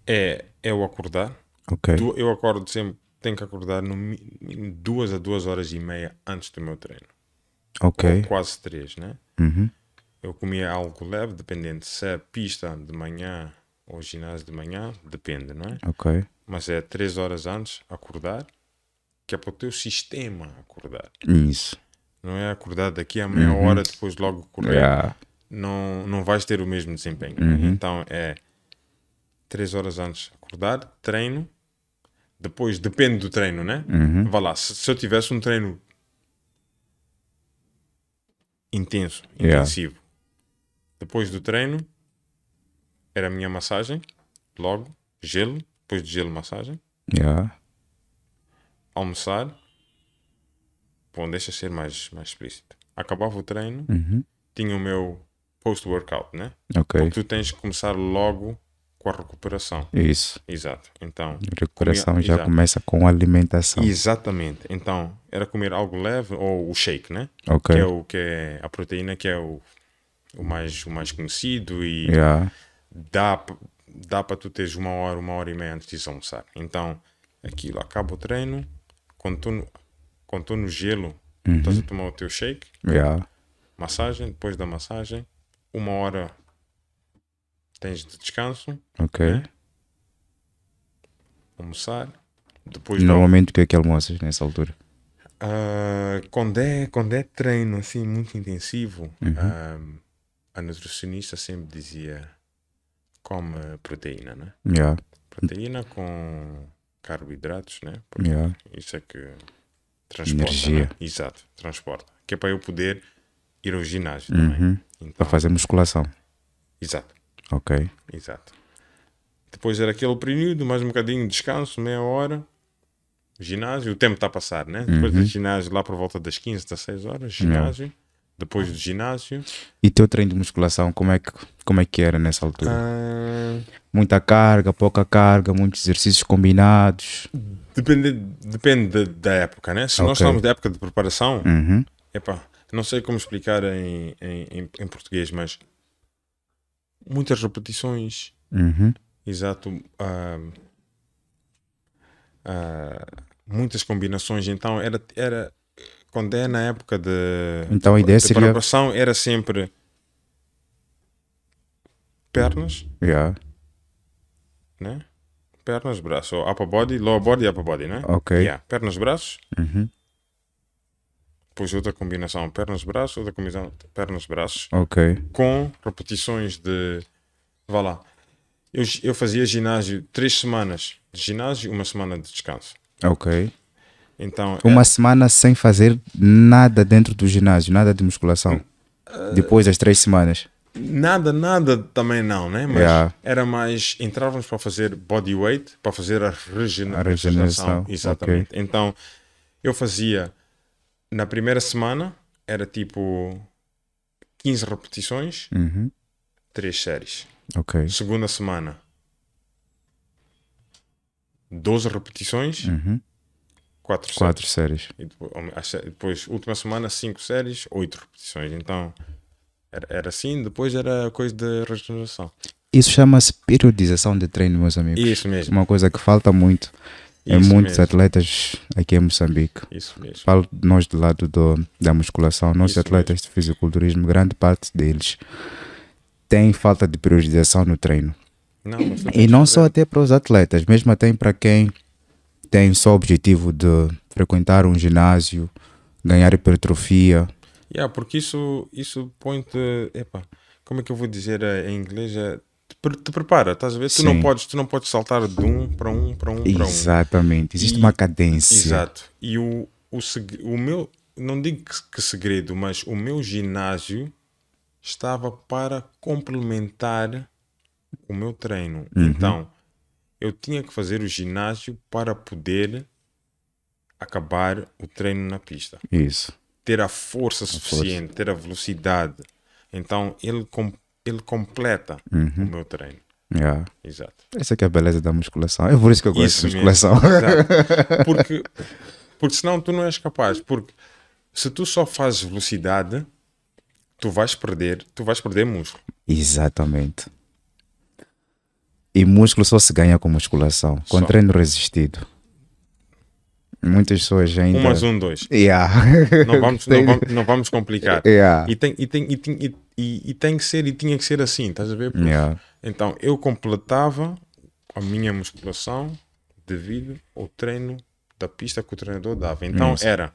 É, é o acordar. Ok. Du- Eu acordo sempre, tenho que acordar no mínimo duas a duas horas e meia antes do meu treino. Ok. ou quase três, né? Uhum. Eu comia algo leve, dependendo se é pista de manhã ou ginásio de manhã, depende, não é? Ok. Mas é três horas antes acordar, que é para o teu sistema acordar. Isso. Não é acordar daqui a meia hora, depois logo correr. Yeah. Não, não vais ter o mesmo desempenho. né? Então é três horas antes acordar, treino. Depois depende do treino, né? Vá lá, se, se eu tivesse um treino intenso, Yeah. intensivo, depois do treino era a minha massagem, logo, gelo, depois de gelo, massagem, Yeah. almoçar. Bom, deixa ser mais, mais explícito. Acabava o treino, Uhum. tinha o meu post-workout, né? Ok. Porque tu tens que começar logo com a recuperação. Isso. Exato. Então, Recuperação comia- já exato. começa com alimentação. Exatamente. Então, era comer algo leve ou o shake, né? Ok. Que é o que é a proteína que é o, o mais o mais conhecido e Yeah. dá dá para tu teres uma hora, uma hora e meia antes de almoçar. Então, aquilo acaba o treino, quando tu no, quando tu no gelo, estás a tomar o teu shake, Yeah. massagem, depois da massagem, uma hora tens de descanso, Ok. né? almoçar, depois Normalmente o que é que almoças nessa altura? Ah, quando, é, quando é treino assim muito intensivo, ah, a nutricionista sempre dizia come proteína, né? Yeah. Proteína com carboidratos, né? Porque Yeah. isso é que transporta. Energia. né? Exato, transporta. Que é para eu poder ir ao ginásio também. Uhum. Então, Para fazer musculação. exato, Ok. exato. Depois era aquele período, mais um bocadinho de descanso, meia hora. Ginásio, o tempo está a passar, né? Depois Uhum. do ginásio, lá por volta das 15, 16 horas, ginásio. Depois do ginásio. E teu treino de musculação, como é que, como é que era nessa altura? ah, Muita carga, pouca carga, muitos exercícios combinados. depende depende da, época, né? Se nós Ok. estamos da época de preparação, Uhum. epá, não sei como explicar em, em, em, em português, mas muitas repetições, Uhum. exato, ah, ah, muitas combinações. Então era, era quando é na época de, Então a ideia de seria. preparação era sempre pernas, Yeah. né? Pernas, braços, ou upper body, lower body, upper body, né? Ok. Yeah. Pernas, braços, Uhum. depois outra combinação, pernas, braços, outra combinação, pernas, braços, Ok. com repetições de. Vá lá. Eu, eu fazia ginásio três semanas de ginásio uma semana de descanso. Ok. Então, Uma semana sem fazer nada dentro do ginásio, nada de musculação. Depois das três semanas. é, nada, nada também não, né? Mas Yeah. era mais. Entrávamos para fazer body weight, para fazer a regeneração. A regeneração, Exatamente. Então, eu fazia. Na primeira semana, era tipo 15 repetições, Uhum. três séries. Ok. Segunda semana, 12 repetições, Uhum. 4 séries. Quatro séries. E depois, última semana, 5 séries, 8 repetições. Então, era, era assim. Depois era coisa de regeneração. Isso chama-se periodização de treino, meus amigos. Isso mesmo. Uma coisa que falta muito em Isso muitos mesmo. atletas aqui em Moçambique. Isso mesmo. Falo de nós do lado do, da musculação, nossos atletas de fisiculturismo, grande parte deles tem falta de periodização no treino. Não, E não só até para os atletas, mesmo até para quem tem só o objetivo de frequentar um ginásio, ganhar hipertrofia. Yeah, porque isso, isso põe-te. Epa, como é que eu vou dizer eh, em inglês? É, te, te prepara, estás a ver? Tu não, podes, tu não podes saltar de um para um para um para um. Exatamente, existe E- uma cadência. Exato. E o, o, o meu, não digo que, que segredo, mas o meu ginásio estava para complementar o meu treino. Uhum. Então, eu tinha que fazer o ginásio para poder acabar o treino na pista. Isso. Ter a força suficiente, ter a velocidade. Então, ele, com, ele completa Uhum. o meu treino. Yeah. Exato. Essa que é a beleza da musculação. É por isso que eu gosto Isso de musculação. Porque, porque senão tu não és capaz. Porque se tu só fazes velocidade, tu vais perder, tu vais perder músculo. Exatamente. E músculo só se ganha com musculação, com Só. treino resistido. Muitas pessoas ainda. Um mais um, dois. Yeah. Não vamos, não vamos, não vamos complicar. Yeah. E, tem, e, tem, e, tem, e, e, e tem que ser, e tinha que ser assim, estás a ver? Porque- Yeah. Então, eu completava a minha musculação devido ao treino da pista que o treinador dava. Então, Isso. era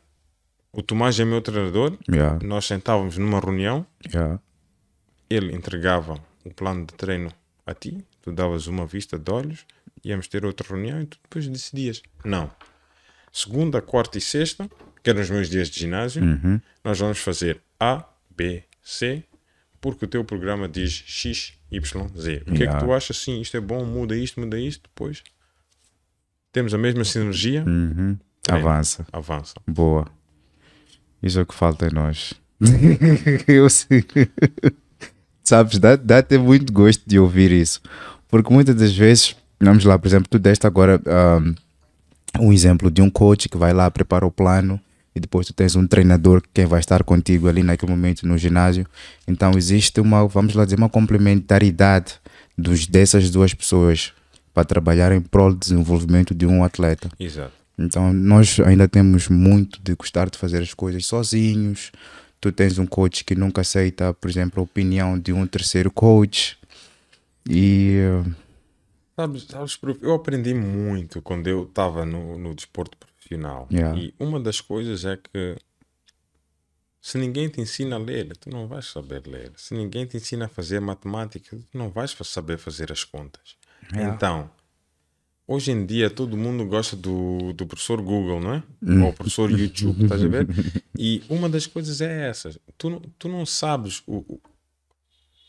o Tomás é meu treinador, Yeah. nós sentávamos numa reunião, ele entregava o plano de treino a ti, tu davas uma vista de olhos, íamos ter outra reunião e tu depois decidias. Não. Segunda, quarta e sexta, que eram os meus dias de ginásio, Uhum. nós vamos fazer A, B, C, porque o teu programa diz X, Y, Z. O que é que Yeah. tu achas? Sim, isto é bom, muda isto, muda isto, depois temos a mesma sinergia, Uhum. Treino. Avança. avança. Boa. Isso é o que falta em nós. Eu sei. Sabes, dá, dá até muito gosto de ouvir isso. Porque muitas das vezes, vamos lá, por exemplo, tu deste agora um, um exemplo de um coach que vai lá, prepara o plano e depois tu tens um treinador que vai estar contigo ali naquele momento no ginásio. Então existe uma, vamos lá dizer, uma complementaridade dos, dessas duas pessoas para trabalhar em prol do desenvolvimento de um atleta. Exato. Então, nós ainda temos muito de gostar de fazer as coisas sozinhos. Tu tens um coach que nunca aceita, por exemplo, a opinião de um terceiro coach. E Sabes, sabes, eu aprendi muito quando eu estava no, no desporto profissional. Yeah. E uma das coisas é que se ninguém te ensina a ler, tu não vais saber ler. Se ninguém te ensina a fazer matemática, tu não vais saber fazer as contas. Yeah. Então, hoje em dia todo mundo gosta do, do professor Google, não é? Hum. Ou professor YouTube, estás a ver? E uma das coisas é essa. Tu, não- tu não sabes o, o-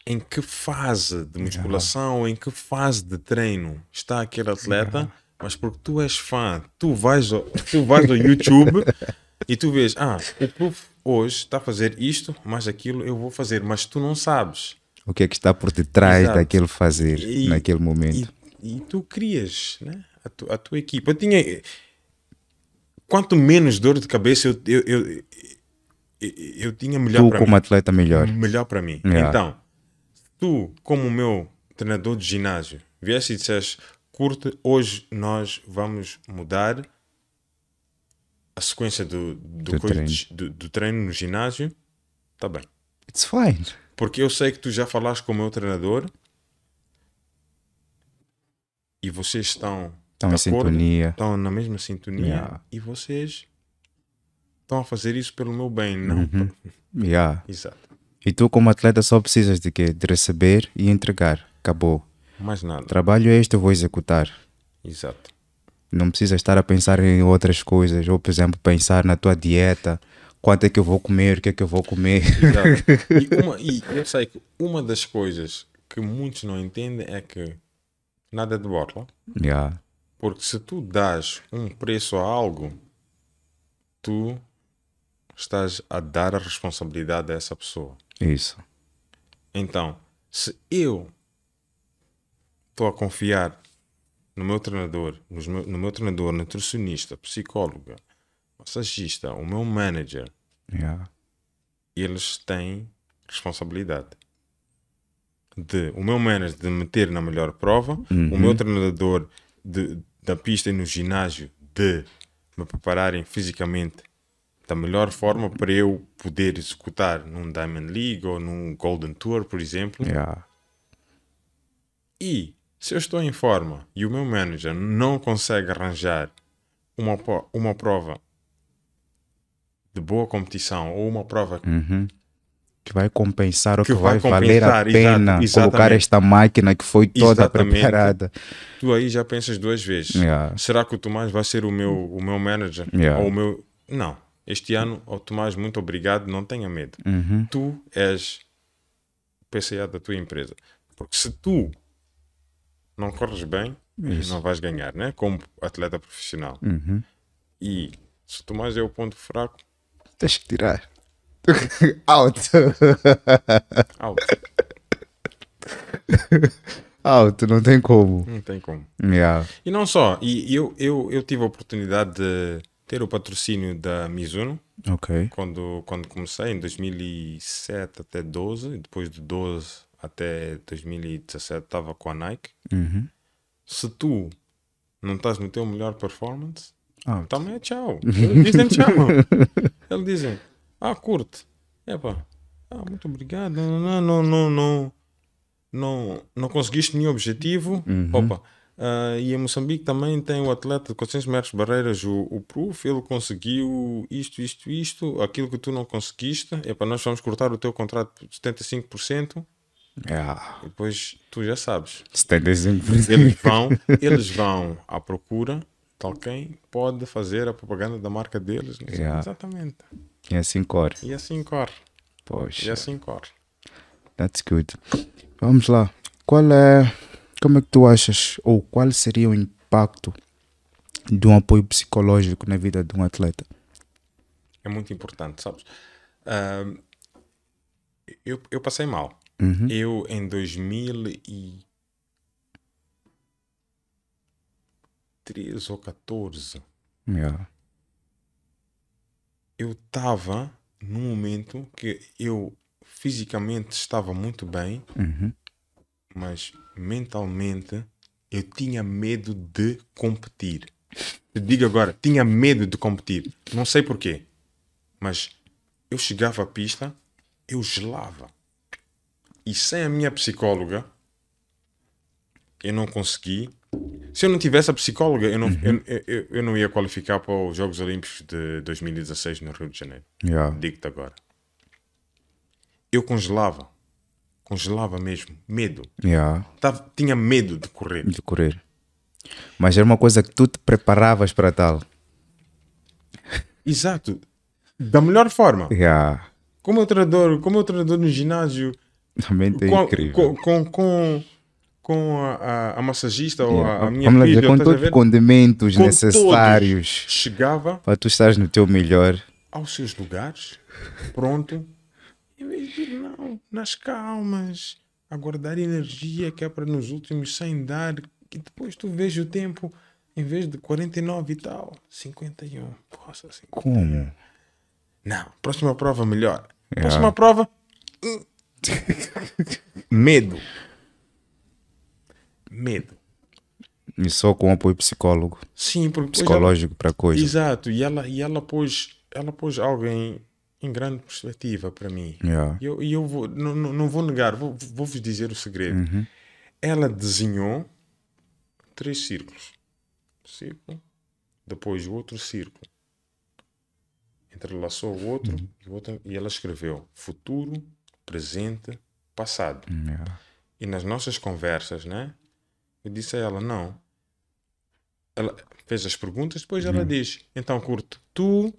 em que fase de musculação, em que fase de treino está aquele atleta, mas porque tu és fã, tu vais ao, tu vais ao YouTube e tu vês, ah, o prof hoje está a fazer isto, mas aquilo eu vou fazer, mas tu não sabes. o que é que está por detrás Exato. daquele fazer E- naquele momento? E tu crias né? a, tu- a tua equipa. Eu tinha. Quanto menos dor de cabeça eu, eu, eu- eu, eu tinha melhor Tu para como mim. atleta melhor. Melhor para mim. Yeah. Então, tu, como o meu treinador de ginásio, viesse e disseste, curte, hoje nós vamos mudar a sequência do, do, Do treino. de- do- do treino no ginásio, tá bem. It's fine. Porque eu sei que tu já falaste com o meu treinador e vocês estão, Estão em acordo, sintonia. estão na mesma sintonia Yeah. e vocês estão a fazer isso pelo meu bem, não? Uhum. Yeah. Exato. E tu como atleta só precisas de quê? De receber e entregar. Acabou. Mais nada. Trabalho é este, eu vou executar. Exato. Não precisas estar a pensar em outras coisas. Ou, por exemplo, pensar na tua dieta. Quanto é que eu vou comer? O que é que eu vou comer? Exato. E, uma, e eu sei que uma das coisas que muitos não entendem é que nada de borla. yeah. Porque se tu dás um preço a algo, tu estás a dar a responsabilidade a essa pessoa. Isso. Então, se eu estou a confiar no meu treinador, meu- no meu treinador, nutricionista, psicóloga, massagista, o meu manager, Yeah. eles têm responsabilidade. De o meu manager de me meter na melhor prova, o meu treinador de, da pista e no ginásio de me prepararem fisicamente da melhor forma para eu poder executar num Diamond League ou num Golden Tour, por exemplo. Yeah. E se eu estou em forma e o meu manager não consegue arranjar uma, uma prova de boa competição ou uma prova Uhum. Que vai compensar ou que, Que vai vai, valer a pena colocar exatamente. esta máquina que foi toda Exatamente. preparada. tu aí já pensas duas vezes. Yeah. Será que o Tomás vai ser o meu, o meu manager? Yeah. Ou o meu. Não. Este ano, o Tomás, muito obrigado, não tenha medo. Uhum. Tu és o PCA da tua empresa. Porque se tu não corres bem, não vais ganhar, né? Como atleta profissional. Uhum. E se o Tomás é o ponto fraco, Tens que tirar. Out. out. Out, não tem como. não tem como. Yeah. E não só, e eu, eu, eu tive a oportunidade de ter o patrocínio da Mizuno Ok. quando, quando comecei, em 2007 até 12, e depois de 12 até 2017 estava com a Nike. Uhum. Se tu não estás no teu melhor performance, Out. também é tchau. Eles dizem tchau. Eles dizem, ah, curte. Epa, ah, muito obrigado. Não, não, não, não, não, não, conseguiste nenhum objetivo. Opa. ah, e em Moçambique também tem o atleta de 400 metros de barreiras, o, o Proof, ele conseguiu isto, isto, isto, aquilo que tu não conseguiste. Epa, nós vamos cortar o teu contrato por 75%. Yeah. E depois tu já sabes. 75%. Eles vão, eles vão à procura de alguém pode fazer a propaganda da marca deles. Yeah. Exatamente. E assim corre. E assim corre. E Poxa. assim corre. That's good. Vamos lá. Qual é. Como é que tu achas? Ou qual seria o impacto de um apoio psicológico na vida de um atleta? É muito importante, sabes? Ahm, eu, eu passei mal. Uhum. Eu em 2013 ou 14 Yeah. Eu estava num momento que eu fisicamente estava muito bem, Uhum. mas mentalmente eu tinha medo de competir. Eu digo agora, tinha medo de competir. Não sei porquê, mas eu chegava à pista, eu gelava. E sem a minha psicóloga, eu não consegui. Se eu não tivesse a psicóloga, eu não, eu, eu, eu não ia qualificar para os Jogos Olímpicos de 2016 no Rio de Janeiro. Yeah. Digo-te agora. Eu congelava. Congelava mesmo. Medo. Yeah. Tava, tinha medo de correr. De correr. Mas era uma coisa que tu te preparavas para tal. Exato. Da melhor forma. Yeah. Como eu treinador, como eu treinador no ginásio, mente é com, incrível. com, com, com, com a, a, a massagista ou Yeah. a, a minha Vamos filha, dizer, com estás todos os condimentos Com necessários. Chegava para tu estares no teu melhor. aos seus lugares, pronto. Em vez de ir, não, nas calmas, a guardar energia que é para nos últimos 100 dar, que depois tu vês o tempo, em vez de 49 e tal, 51. Poxa, assim. Como? Não, próxima prova melhor. Próxima prova. hum. Medo. Medo. E só com apoio psicólogo, Sim, porque psicológico para coisa. Exato, e ela, e ela pôs, ela pôs algo em, grande perspectiva para mim. Yeah. E eu, e eu vou, não, não, vou negar, vou- vou-vos dizer o segredo. Uhum. Ela desenhou três círculos. Círculo, depois o outro círculo. Entrelaçou o outro, Uhum. e, o outro e ela escreveu futuro, presente, passado. Yeah. E nas nossas conversas, né? Eu disse a ela, não. Ela fez as perguntas, depois ela diz, então, Curto, tu,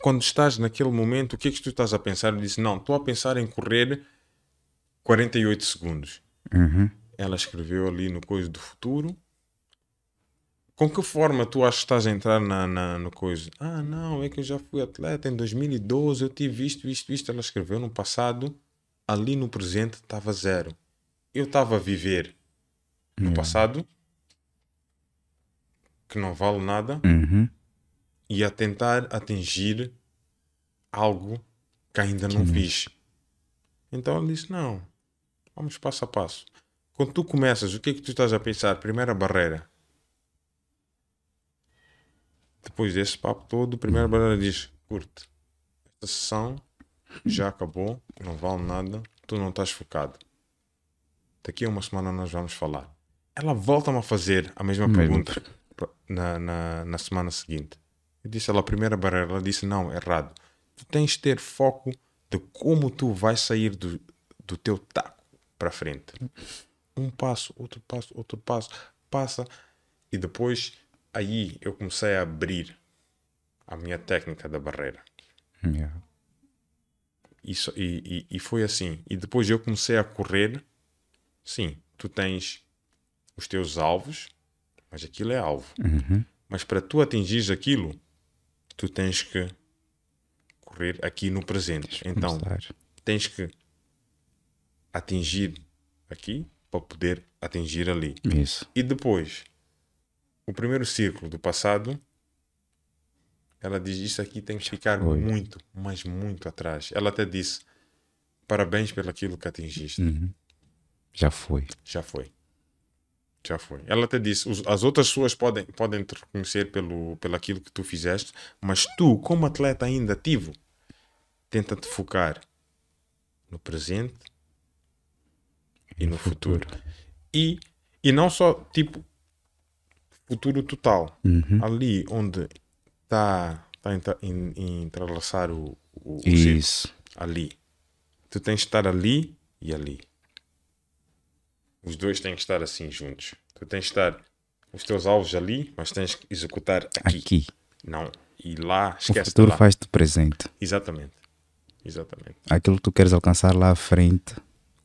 quando estás naquele momento, o que é que tu estás a pensar? Eu disse, não, estou a pensar em correr 48 segundos. Uhum. Ela escreveu ali no coisa do futuro. Com que forma tu achas que estás a entrar na, na, no coisa? Ah, não, é que eu já fui atleta em 2012, eu tive isto, isto, isto. Ela escreveu no passado, ali no presente estava zero. Eu estava a viver no passado, que não vale nada, Uhum. e a tentar atingir algo que ainda não fiz. Então ele disse: Não, vamos passo a passo. Quando tu começas, o que é que tu estás a pensar? Primeira barreira. Depois desse papo todo, a primeira barreira diz: Curte, esta sessão já acabou, não vale nada, tu não estás focado. Daqui a uma semana nós vamos falar. Ela volta-me a fazer a mesma pergunta na, na, na semana seguinte. Eu disse ela a primeira barreira, ela disse não, errado. Tu tens de ter foco de como tu vais sair do, do teu taco para frente. Um passo, outro passo, outro passo, passa e depois aí eu comecei a abrir a minha técnica da barreira. Yeah. Isso, e, e, e foi assim. E depois eu comecei a correr. Sim, tu tens os teus alvos, mas aquilo é alvo. Mas para tu atingires aquilo, tu tens que correr aqui no presente. Então, Começar. tens que atingir aqui para poder atingir ali. Isso. E depois, o primeiro círculo do passado, ela diz: Isso aqui tem que ficar Foi. muito, mas muito atrás. Ela até disse: Parabéns pelo aquilo que atingiste. Já foi. Já foi. Já foi. Ela até disse: "Os- As outras pessoas podem, podem te reconhecer pelo, pelo aquilo que tu fizeste, mas tu, como atleta ainda ativo, tenta te focar no presente e no futuro. E, e não só, tipo, futuro total. Ali onde está tá a entra- em- em entrelaçar o, o, o círculo. Isso. Ali. Tu tens de estar ali e ali. Os dois têm que estar assim juntos. Tu tens de estar os teus alvos ali, mas tens que executar aqui. Aqui. Não. E lá, O esquece futuro lá. faz-te presente. Exatamente. Exatamente. Aquilo que tu queres alcançar lá à frente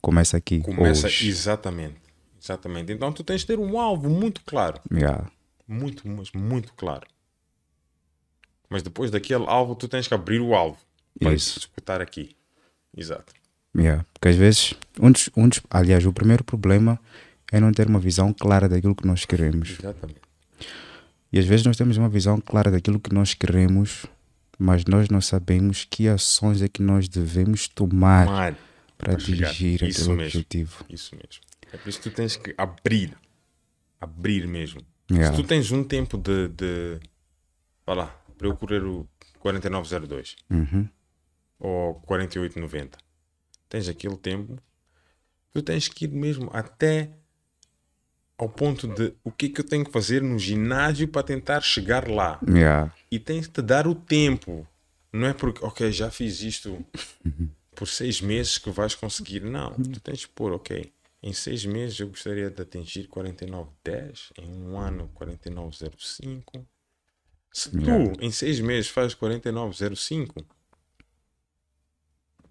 começa aqui. Começa hoje. exatamente. Exatamente. Então tu tens de ter um alvo muito claro. Yeah. Muito, mas muito claro. Mas depois daquele alvo, tu tens que abrir o alvo para Isso. executar aqui. Exato. Yeah. Porque às vezes, um dos, um dos, aliás, o primeiro problema é não ter uma visão clara daquilo que nós queremos. Exatamente. E às vezes nós temos uma visão clara daquilo que nós queremos, mas nós não sabemos que ações é que nós devemos tomar Mar, para atingir aquele mesmo. objetivo. Isso mesmo. É por isso que tu tens que abrir. Abrir mesmo. Yeah. Se tu tens um tempo de. de vá lá, para eu correr o 4902 Uhum. ou 4890, tens aquele tempo, tu tens que ir mesmo até ao ponto de o que é que eu tenho que fazer no ginásio para tentar chegar lá. Yeah. E tens de te dar o tempo. Não é porque, ok, já fiz isto por seis meses que vais conseguir. Não, tu tens de pôr, ok, em seis meses eu gostaria de atingir 49,10, em um ano 49,05. Se tu Yeah. em seis meses fazes 49,05,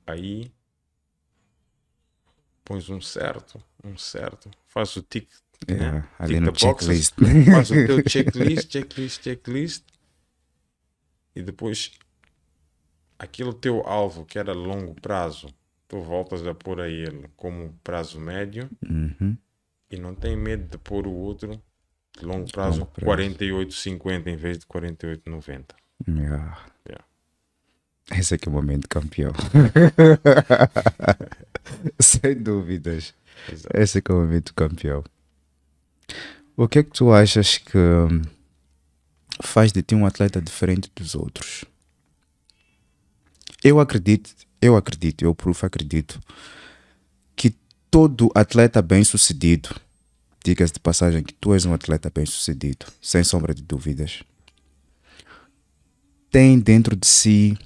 aí pões um certo, um certo, faz o tic, Yeah, né? ali Tick no boxes, checklist. faz o teu checklist, checklist, checklist, e depois aquele teu alvo que era longo prazo, tu voltas a pôr a ele como prazo médio Uhum. e não tem medo de pôr o outro de longo prazo, Longo prazo. 48,50 em vez de 48,90. Yeah. Yeah. Esse é que é o momento campeão. Sem dúvidas. Exato. Esse é que é o momento campeão. O que é que tu achas que hum, faz de ti um atleta diferente dos outros? Eu acredito, eu acredito, eu proof acredito que todo atleta bem-sucedido, diga-se de passagem que tu és um atleta bem-sucedido, sem sombra de dúvidas, tem dentro de si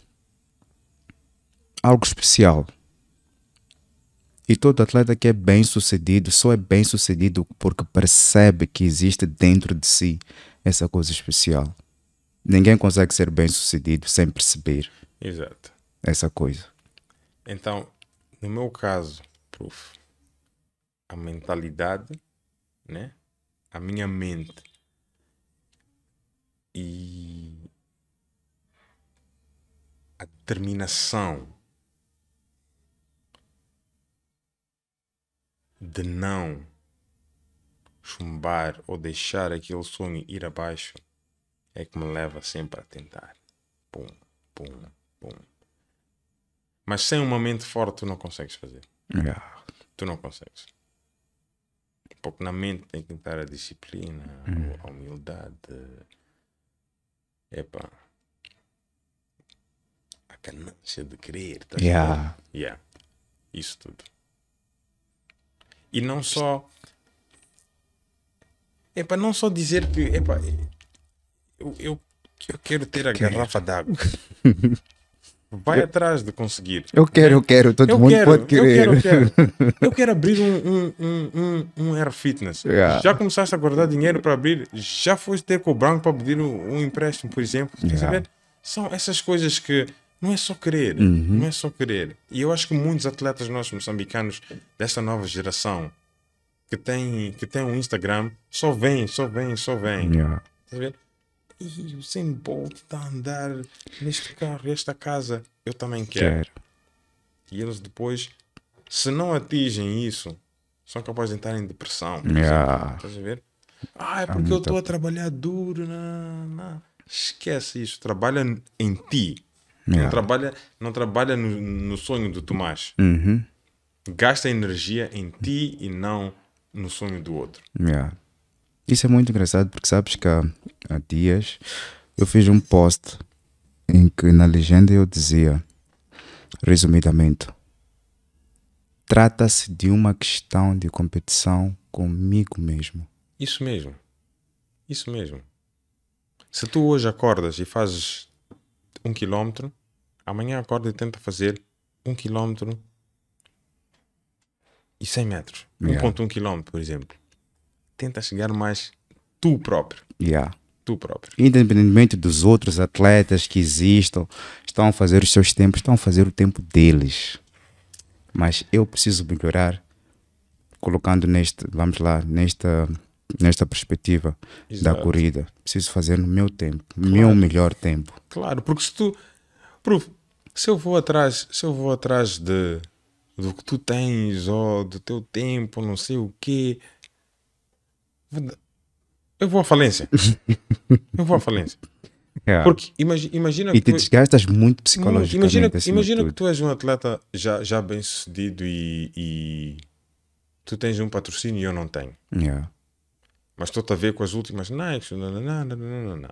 algo especial. E todo atleta que é bem sucedido só é bem sucedido porque percebe que existe dentro de si essa coisa especial. Ninguém consegue ser bem sucedido sem perceber Exato. essa coisa. Então, no meu caso, proof, a mentalidade, né? A minha mente e a determinação de não chumbar ou deixar aquele sonho ir abaixo é que me leva sempre a tentar. Pum, pum, pum. Mas sem uma mente forte tu não consegues fazer. Yeah. Tu não consegues. Porque na mente tem que estar a disciplina, a humildade. Epa. A ganância de querer. ver? Yeah. Yeah. Isso tudo. E não só. É para não só dizer que. Epa, eu, eu, eu quero ter a garrafa d'água. Vai atrás de conseguir. Eu quero, eu quero, todo Eu mundo quero, pode querer. eu quero, eu quero. Eu quero abrir um, um, um, um, um Air Fitness. Yeah. Já começaste a guardar dinheiro para abrir? Já foste ter com o banco para pedir um, empréstimo, por exemplo? Quer Yeah. saber? São essas coisas que não é só querer. Uhum. Não é só querer. E eu acho que muitos atletas nossos moçambicanos desta nova geração que têm que tem um Instagram só vêm, só vêm, só vêm. Yeah. Ver? E o Usain Bolt está a andar neste carro, esta casa. Eu também quero. Quero. E eles depois, se não atingem isso, são capazes de entrar em depressão. por Yeah. Estás a ver? Ah, é porque eu muita- estou a trabalhar duro. Não, não. Esquece isso. Trabalha em ti. Não Yeah. trabalha, não trabalha no, no sonho do Tomás. Uhum. Gasta energia em ti e não no sonho do outro. Yeah. Isso é muito engraçado porque sabes que há, há dias eu fiz um post em que na legenda eu dizia, resumidamente, trata-se de uma questão de competição comigo mesmo. Isso mesmo. Isso mesmo. Se tu hoje acordas e fazes um quilómetro, amanhã acorda e tenta fazer um quilómetro e 100 metros. Yeah. 1.1 quilómetro, por exemplo. Tenta chegar mais tu próprio. Yeah. Tu próprio. Independentemente dos outros atletas que existam, estão a fazer os seus tempos, estão a fazer o tempo deles. Mas eu preciso melhorar, colocando neste, vamos lá, nesta, nesta perspectiva da Exato. corrida. Preciso fazer no meu tempo, meu melhor tempo. Claro, porque se tu. Se eu vou atrás, se eu vou atrás de do que tu tens ou do teu tempo, não sei o quê. Eu vou à falência. eu vou à falência. Porque imagi- imagina E que te tu- desgastas muito psicologicamente. Imagina, imagina que tu és um atleta já, já bem sucedido e, e tu tens um patrocínio e eu não tenho. Yeah. Mas estou-te a ver com as últimas Nikes. Não, não, não, não, não, não.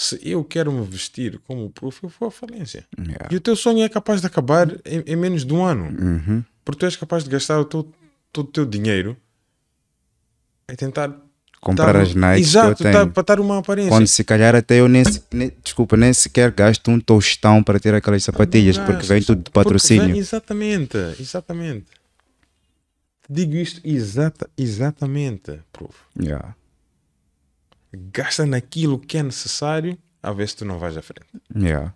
Se eu quero me vestir como prof, eu vou à falência. Yeah. E o teu sonho é capaz de acabar em, em menos de um ano. Uhum. Porque tu és capaz de gastar o teu, todo o teu dinheiro a tentar. Comprar as Nikes Exato, que eu tenho. para dar uma aparência. Quando se calhar até eu nem, nem- desculpa, nem sequer gasto um tostão para ter aquelas sapatilhas, porque vem tudo de patrocínio. vem- exatamente, exatamente. Digo isto exata, exatamente, prof. Yeah. Gasta naquilo que é necessário a ver se tu não vais à frente. Yeah.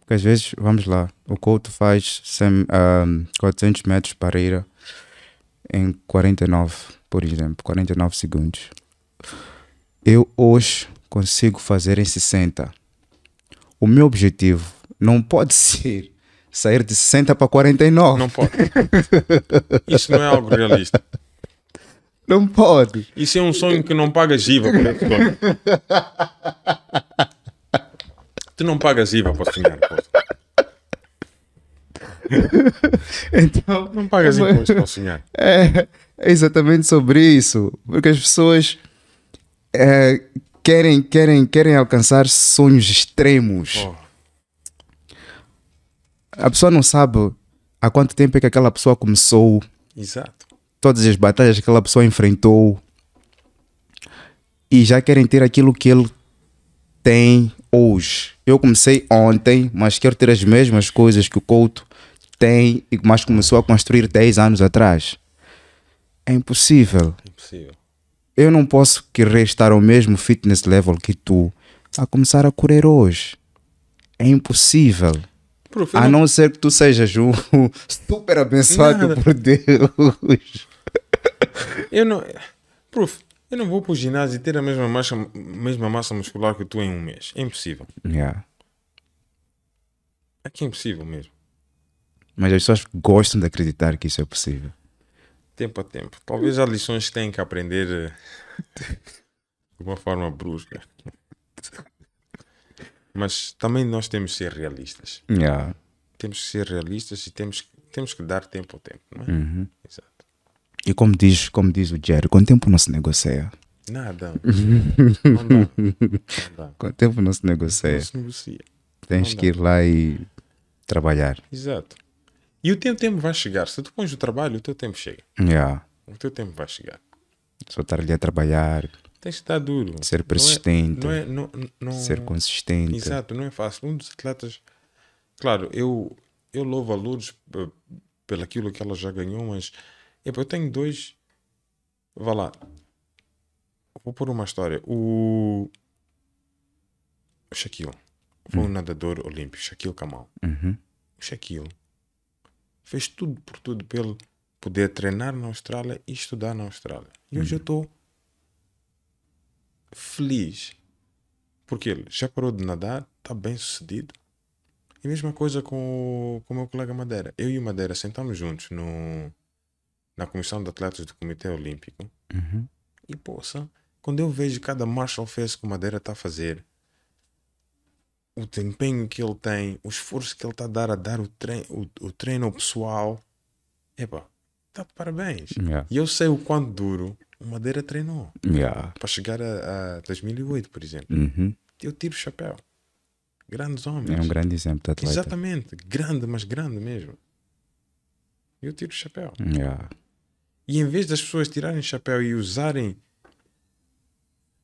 Porque às vezes, vamos lá, o Couto faz 100, um, 400 metros para ir em 49, por exemplo, 49 segundos. Eu hoje consigo fazer em 60. O meu objetivo não pode ser sair de 60 para 49. Não pode. Isso não é algo realista. Não pode. Isso é um sonho que não paga giva por esse sonho. Tu não pagas IVA para sonhar. Então, Não pagas imposto para sonhar. é, é exatamente sobre isso. Porque as pessoas é, querem, querem, querem alcançar sonhos extremos. Pô, A pessoa não sabe há quanto tempo é que aquela pessoa começou, exato. Todas as batalhas que aquela pessoa enfrentou e já querem ter aquilo que ele tem hoje. Eu comecei ontem, mas quero ter as mesmas coisas que o Couto tem, e mas começou a construir 10 anos atrás. É impossível. Impossível. Eu não posso querer estar ao mesmo fitness level que tu a começar a correr hoje. É impossível. Prof, eu A não- não ser que tu sejas um super abençoado Nada. por Deus. Eu não. Prof, eu não vou para o ginásio e ter a mesma massa, mesma massa muscular que tu em um mês. É impossível. Yeah. É que é impossível mesmo. Mas as pessoas gostam de acreditar que isso é possível. Tempo a tempo. Talvez há lições que têm que aprender eh, de uma forma brusca. Mas também nós temos que ser realistas. Yeah. Temos que ser realistas e temos, que- temos que dar tempo ao tempo, não é? Uhum. Exato. E como diz, como diz o Jerry, com o tempo não se negocia. Nada. Não dá. Não dá. Com o tempo não se negocia. Não se negocia. Tens não que ir lá e trabalhar. Exato. E o teu tempo vai chegar. Se tu pões o trabalho, o teu tempo chega. Yeah. O teu tempo vai chegar. Só estar ali a trabalhar, Tens que estar duro. Ser Não é- persistente. Não é, não, não, ser consistente. Exato, não é fácil. Um dos atletas, claro, eu, eu louvo a Lourdes eh, pelo aquilo que ela já ganhou, mas epa, eu tenho dois. Vá lá. Vou pôr uma história. O, Shaquille foi um nadador olímpico, Shaquille Kamal. Uhum. O Shaquille fez tudo por tudo pelo poder treinar na Austrália e estudar na Austrália. E hoje eu estou feliz porque ele já parou de nadar, está bem sucedido. E mesma coisa com o, com o meu colega Madeira. Eu e o Madeira sentamos juntos no, na comissão de atletas do Comitê Olímpico. Uhum. E poça, quando eu vejo cada martial fest que o Madeira está a fazer, o desempenho que ele tem, o esforço que ele está a dar a dar o treino, o, o treino ao pessoal, epa, está de parabéns. Yeah. E eu sei o quanto duro o Madeira treinou Yeah. para chegar a, a 2008, por exemplo. Uhum. Eu tiro o chapéu. Grandes homens. É um grande exemplo de atleta. Exatamente. Grande, mas grande mesmo. Eu tiro o chapéu. Yeah. E em vez das pessoas tirarem chapéu e usarem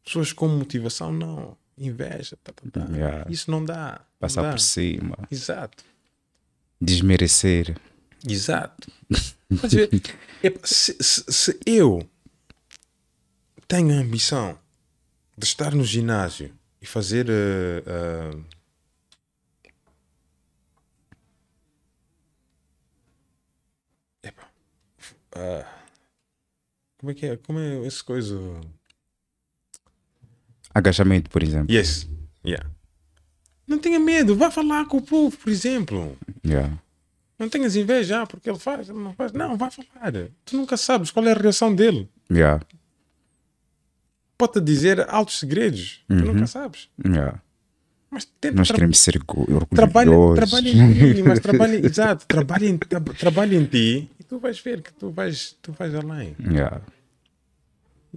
pessoas como motivação, não. Inveja. Tá, tá, tá. Yeah. Isso não dá. Não Passar dá. por cima. Exato. Desmerecer. Exato. Mas, epa, se, se- se eu tenho a ambição de estar no ginásio e fazer. eh, eh, epa, ah, como é que é? Como é essa coisa? Agachamento, por exemplo. Yes. Yeah. Não tenha medo, vá falar com o povo, por exemplo. Yeah. Não tenhas inveja, ah, porque ele faz, ele não faz. Não, vai falar. Tu nunca sabes qual é a reação dele. Yeah. Pode-te dizer altos segredos. Tu nunca sabes. Yeah. Mas tenta Nós queremos ser orgu- trabalha, orgulhosos. trabalha em ti, mas trabalha, exato, trabalha em, tra trabalha em ti e tu vais ver que tu vais, tu vais além. Yeah.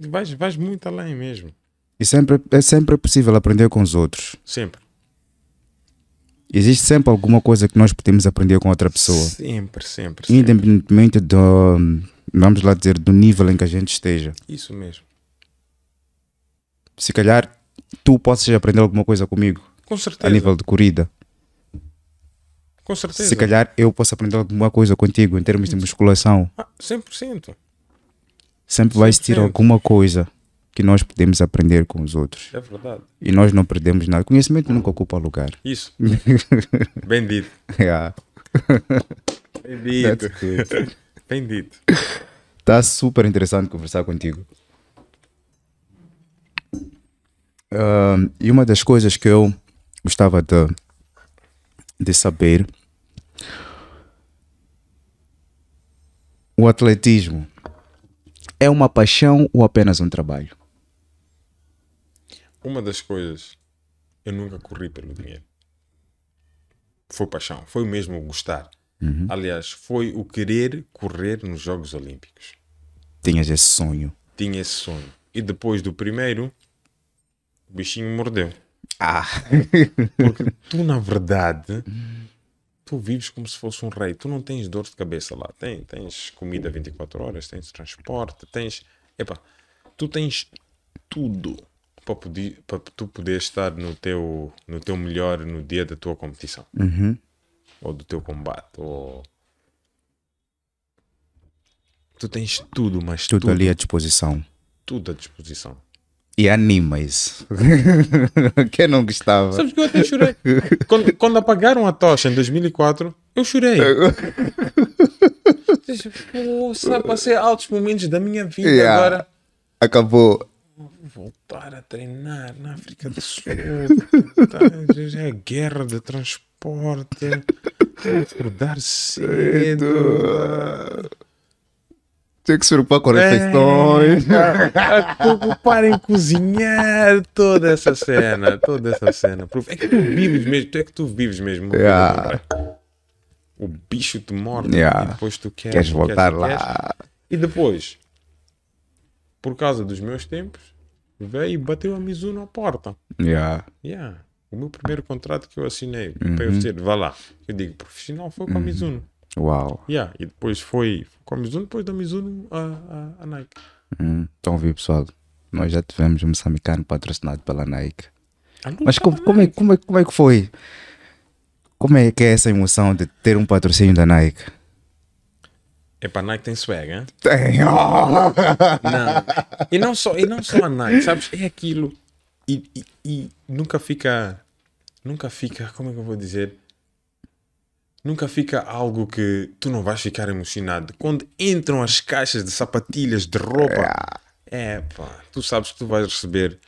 Vais, vais muito além mesmo. E sempre, é sempre possível aprender com os outros. Sempre. Existe sempre alguma coisa que nós podemos aprender com outra pessoa. Sempre, sempre, sempre. Independentemente do, vamos lá dizer, do nível em que a gente esteja. Isso mesmo. Se calhar tu possas aprender alguma coisa comigo Com a certeza. nível de corrida. Com certeza. Se calhar eu posso aprender alguma coisa contigo em termos de musculação. Ah, 100%. Sempre vai existir 100%. alguma coisa que nós podemos aprender com os outros. É verdade. E nós não perdemos nada. Conhecimento nunca ocupa lugar. Isso. Bem dito. Yeah. Bem dito. That's good. Bem dito. Tá super interessante conversar contigo. Ahn, e uma das coisas que eu gostava de, de saber o atletismo é uma paixão ou apenas um trabalho? Uma das coisas, eu nunca corri pelo dinheiro. foi paixão, foi mesmo o gostar. Uhum. Aliás, foi o querer correr nos Jogos Olímpicos. Tinhas esse sonho. Tinha esse sonho. E depois do primeiro, o bichinho mordeu. Ah, Porque tu, na verdade, tu vives como se fosse um rei. Tu não tens dor de cabeça lá. Tem, tens comida 24 horas, tens transporte, tens. Epa, tu tens tudo para, poder, para tu poder estar no teu, no teu melhor no dia da tua competição. Uhum. Ou do teu combate. Ou... Tu tens tudo, mas tudo, tudo, ali à disposição. tudo à disposição. E animes. Quem não gostava? Sabes que eu até chorei. quando, quando apagaram a tocha em 2004, eu chorei. Poxa, passei altos momentos da minha vida Yeah. agora. Acabou. Voltar a treinar na África do Sul. É guerra de transporte. Acordar cedo. Tinha que se preocupar com refeições. A preocupar em cozinhar toda essa cena, toda essa cena. É que tu vives mesmo, é que tu vives mesmo. Yeah. O bicho te morde Yeah. e depois tu queres, Queres voltar queres, lá? E depois, por causa dos meus tempos, veio e bateu a Mizuno à porta. Yeah. Yeah. O meu primeiro contrato que eu assinei Uhum. para eu ser, vá lá. Eu digo, profissional foi com a Mizuno. Uau. Yeah. E depois foi com a Mizuno, depois da Mizuno a, a, a Nike. Hum, Estão a ver, pessoal? Nós já tivemos um moçambicano patrocinado pela Nike. Ah, Mas como, como, é, como, é, como é que foi? Como é que é essa emoção de ter um patrocínio da Nike? É para a Nike tem swag, hein? Tem. Não. E não só, e não só a Nike, sabes? É aquilo. E, e, e nunca fica. Nunca fica. Como é que eu vou dizer? Nunca fica algo que tu não vais ficar emocionado. Quando entram as caixas de sapatilhas, de roupa. É pá, tu sabes que tu vais receber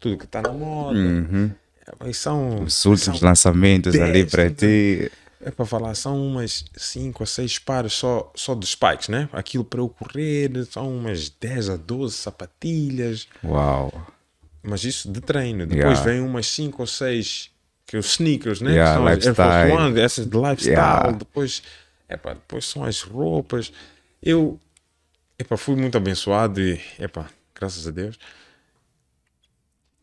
tudo que está na moda. É, e são, Os últimos são lançamentos ali dez, para ti. é para falar, são umas 5 a 6 pares só, só de spikes, né? Aquilo para eu correr, são umas 10 a 12 sapatilhas, Uau. mas isso de treino. Depois Yeah. vem umas 5 ou 6 que os sneakers, né? Yeah, são as Air Force lifestyle. One, essas de lifestyle. Yeah. Depois, epá, depois são as roupas. Eu epá, fui muito abençoado e, epá, graças a Deus.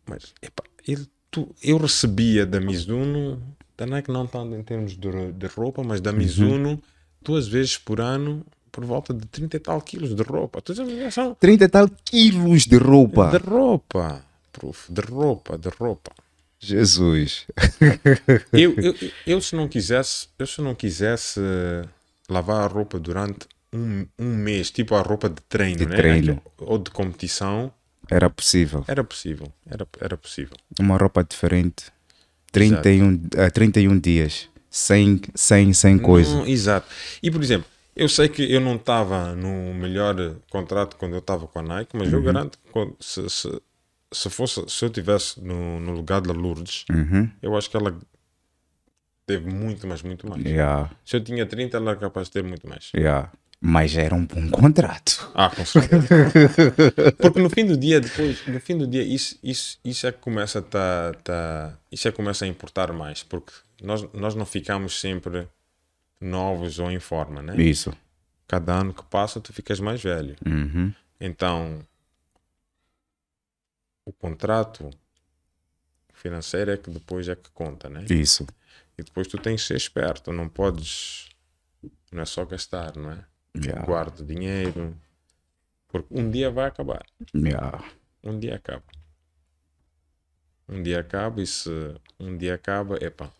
Mas, epá, ele, tu, eu recebia da Mizuno, da Nike não tanto em termos de, de roupa, mas da Uhum. Mizuno, duas vezes por ano, por volta de 30 e tal quilos de roupa. Tu são 30 e tal quilos de roupa. de roupa, prof, de roupa, de roupa. Jesus. Eu, eu, eu se não quisesse, eu se não quisesse lavar a roupa durante um, um mês, tipo a roupa de treino, De né? treino. ou de competição, Era possível. era possível, era, era possível. Uma roupa diferente. 31, ah, 31 dias. Sem, sem, sem coisa. Não, exato. E por exemplo, eu sei que eu não estava no melhor contrato quando eu estava com a Nike, mas eu Uhum. garanto que se, se, se fosse, se eu tivesse no, no lugar da Lourdes, Uhum. eu acho que ela teve muito, mas muito mais. Yeah, Se eu tinha 30, ela era capaz de ter muito mais. yeah. Mas era um bom contrato. Ah, com certeza. Porque no fim do dia, depois, no fim do dia, isso, isso, isso é que começa a tá, tá, isso é que começa a importar mais, porque nós, nós não ficamos sempre novos ou em forma, né? Isso. Cada ano que passa, tu ficas mais velho. Uhum. Então, o contrato financeiro é que depois é que conta, né? Isso. E depois tu tens que ser esperto, não podes, não é só gastar, não é? Yeah. Guarda dinheiro, porque um dia vai acabar. Yeah. Um dia acaba. Um dia acaba e se um dia acaba, epá,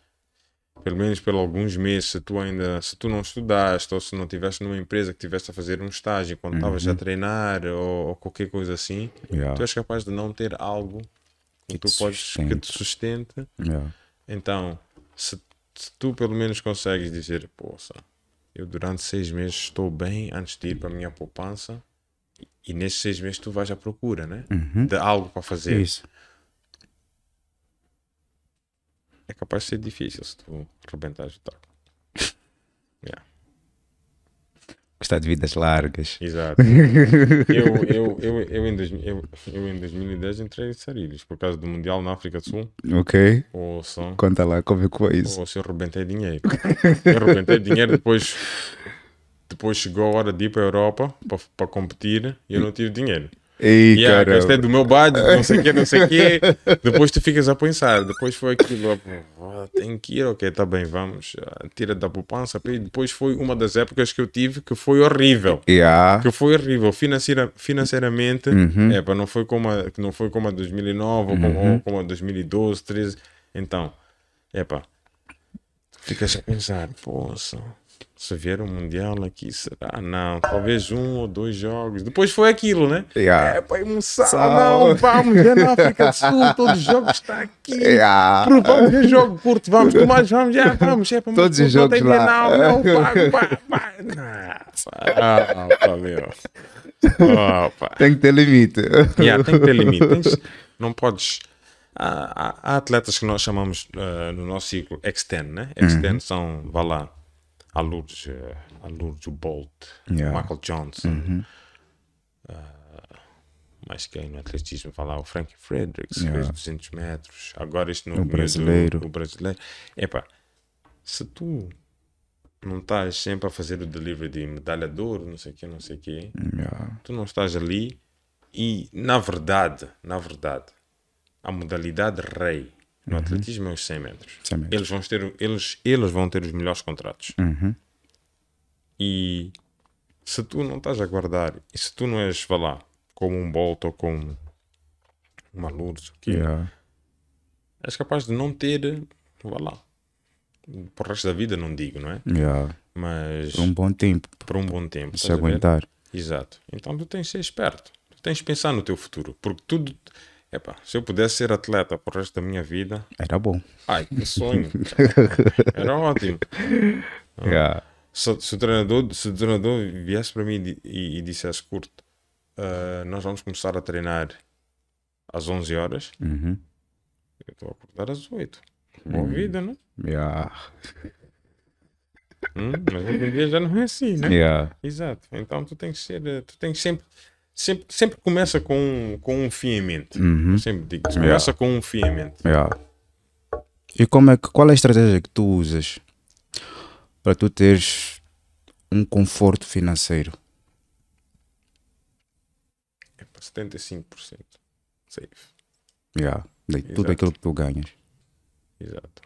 pelo menos por alguns meses, se tu ainda, se tu não estudaste ou se não estiveste numa empresa que estiveste a fazer um estágio quando estavas a treinar ou, ou qualquer coisa assim, Yeah. tu és capaz de não ter algo que, Que tu podes, que sustente. te sustente. Yeah. Então, se, se tu pelo menos consegues dizer, poça, eu durante seis meses estou bem antes de ir para a minha poupança e, e nesses seis meses tu vais à procura, né? Uhum. De algo para fazer. Isso. É capaz de ser difícil se tu rebentares o taco. Yeah. Gostar de vidas largas. Exato. eu, eu, eu, eu, em dois, eu, eu em 2010 entrei em Sarilhos por causa do Mundial na África do Sul. Ok. Ou som. Conta lá como é que foi isso. Ou se eu rebentei dinheiro. Eu rebentei dinheiro depois. Depois chegou a hora de ir para a Europa para, para competir e eu não tive dinheiro. Ei, Yeah, cara. este é do meu budget, não sei o quê, não sei o quê. Depois tu ficas a pensar, depois foi aquilo, ah, tem que ir, ok, tá bem, vamos, ah, tira da poupança. E depois foi uma das épocas que eu tive que foi horrível. Yeah. Que foi horrível financeira, financeiramente, Uhum. é, pá, não foi como a, que não foi como a 2009 ou, como, ou como a 2012, 13. Então, é pá, ficas a pensar, poxa, se vier um mundial aqui, será? Não, talvez um ou dois jogos. Depois foi aquilo, né? Yeah. É pá, emoção, Sal. não, vamos ver na África do Sul, todos os jogos estão aqui. Yeah. Pronto, Vamos ver jogo curto, vamos, tu mais vamos, já, vamos, é para Todos os não jogos lá. Não, não, pago, pago, pago. Ah, pá, meu. Pá. Tem que ter limite. Yeah, tem que ter limite. Tens- não podes. Há, há- há atletas que nós chamamos ah, no nosso ciclo extend, né? Extend são, vá lá, a Lourdes, a Lourdes, Bolt, Yeah. Michael Johnson. ah, mais quem no atletismo, lá, o Frankie Fredericks, que Yeah. fez 200 metros. Agora isto no O brasileiro. O brasileiro. Epá, se tu não estás sempre a fazer o delivery de medalha de ouro, não sei o quê, não sei o quê, Yeah. tu não estás ali e na verdade, na verdade, a modalidade rei no atletismo é os 100 metros. 100 metros. Eles vão ter eles eles vão ter os melhores contratos. Uhum. E se tu não estás a guardar, e se tu não és, vá lá, como um Bolt ou como uma Lourdes, o quê, Yeah. és capaz de não ter, vá lá, para o resto da vida não digo, não é? Yeah. Mas Por um bom tempo. por um bom tempo. Se aguentar. Exato. Então tu tens de ser esperto. Tu tens de pensar no teu futuro. Porque tudo. Epá, se eu pudesse ser atleta para o resto da minha vida, Era bom. ai, que sonho. Era ótimo. Yeah. Se, se o treinador, se o treinador viesse para mim e, e, dissesse curto, "Ah, nós vamos começar a treinar às 11 horas, Uhum. eu estou a acordar às 8. Boa vida, né? Yeah. Hum, mas hoje em dia já não é assim, né? Yeah. Exato. Então tu tens que ser, tu tens sempre, sempre, sempre começa com, com um fim em mente. Uhum. Sempre digo, Yeah. começa com um fim em mente. Yeah. E como é que, qual é a estratégia que tu usas para tu teres um conforto financeiro? É para 75% safe. Yeah. De tudo Exato. aquilo que tu ganhas. Exato.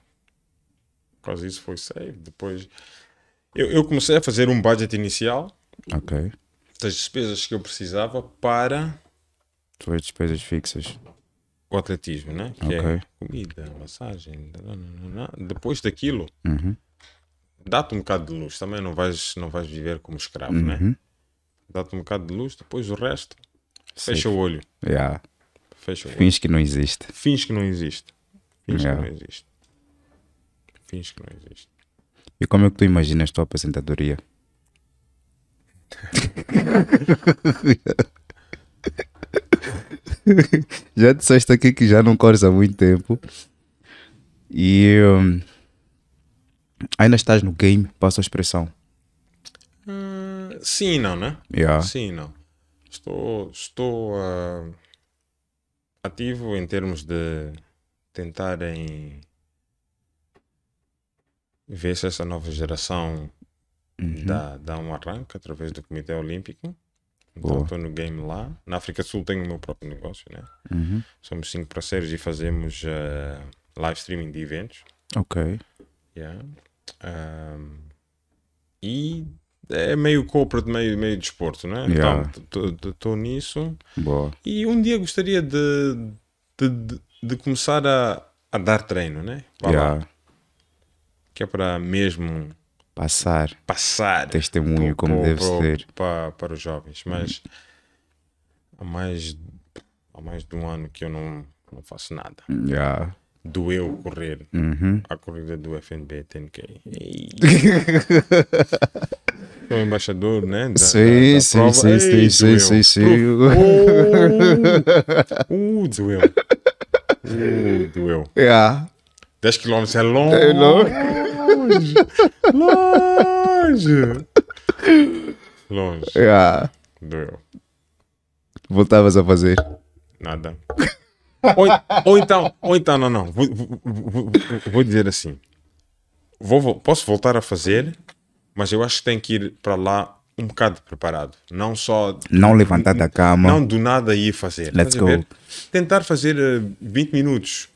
Quase isso foi safe. Depois eu, eu comecei a fazer um budget inicial Ok. Das despesas que eu precisava para Tuas despesas fixas. o atletismo, né? Que Ok. é comida, massagem. Depois daquilo, Uhum. dá-te um bocado de luz. Também não vais, não vais viver como escravo, né? Uhum. Dá-te um bocado de luz, depois o resto, Safe. fecha o olho. Yeah. Fecha o olho. Fins que não existe. Fins que não existe. Fins Yeah. que não existe. Fins que não existe. E como é que tu imaginas a tua aposentadoria? já disseste aqui que já não corres há muito tempo. E hum, ainda estás no game, passa a expressão. Ah, sim e não, né? Yeah. Sim e não. Estou, estou ah, ativo em termos de tentarem ver se essa nova geração Uhum. dá, dá um arranque através do Comitê Olímpico. Então estou no game lá. Na África do Sul tenho o meu próprio negócio, né? Uhum. Somos cinco parceiros e fazemos ah, live streaming de eventos. Ok. Yeah. Um, e é meio corporate, meio, meio desporto, né? Yeah. Então, estou nisso. Boa. E um dia gostaria de, de, de, de começar a, a dar treino, né? Vá lá. Yeah. Que é para mesmo Passar passar testemunho como pro- deve pro- ser. Para, para os jovens. Mas há mais, há mais de um ano que eu não, não faço nada. Yeah. Doeu correr Uhum. a corrida do FNB 10K. Ei. Sou embaixador, né? Da, Sim, da- sim, sim, Ei, sim, sim, sim, sim. Uh, uh, doeu. Uh, doeu. Yeah. 10 km é longe. É longe. longe. Longe. Yeah. Doeu. Voltavas a fazer. Nada. ou, ou então, ou então, não, não. Vou, vou, vou- vou dizer assim. Vou, vo- posso voltar a fazer, mas eu acho que tenho que ir para lá um bocado preparado. Não só. Não levantar da cama. Não do nada ir fazer. Let's go. Tentar fazer eh, 20 minutos.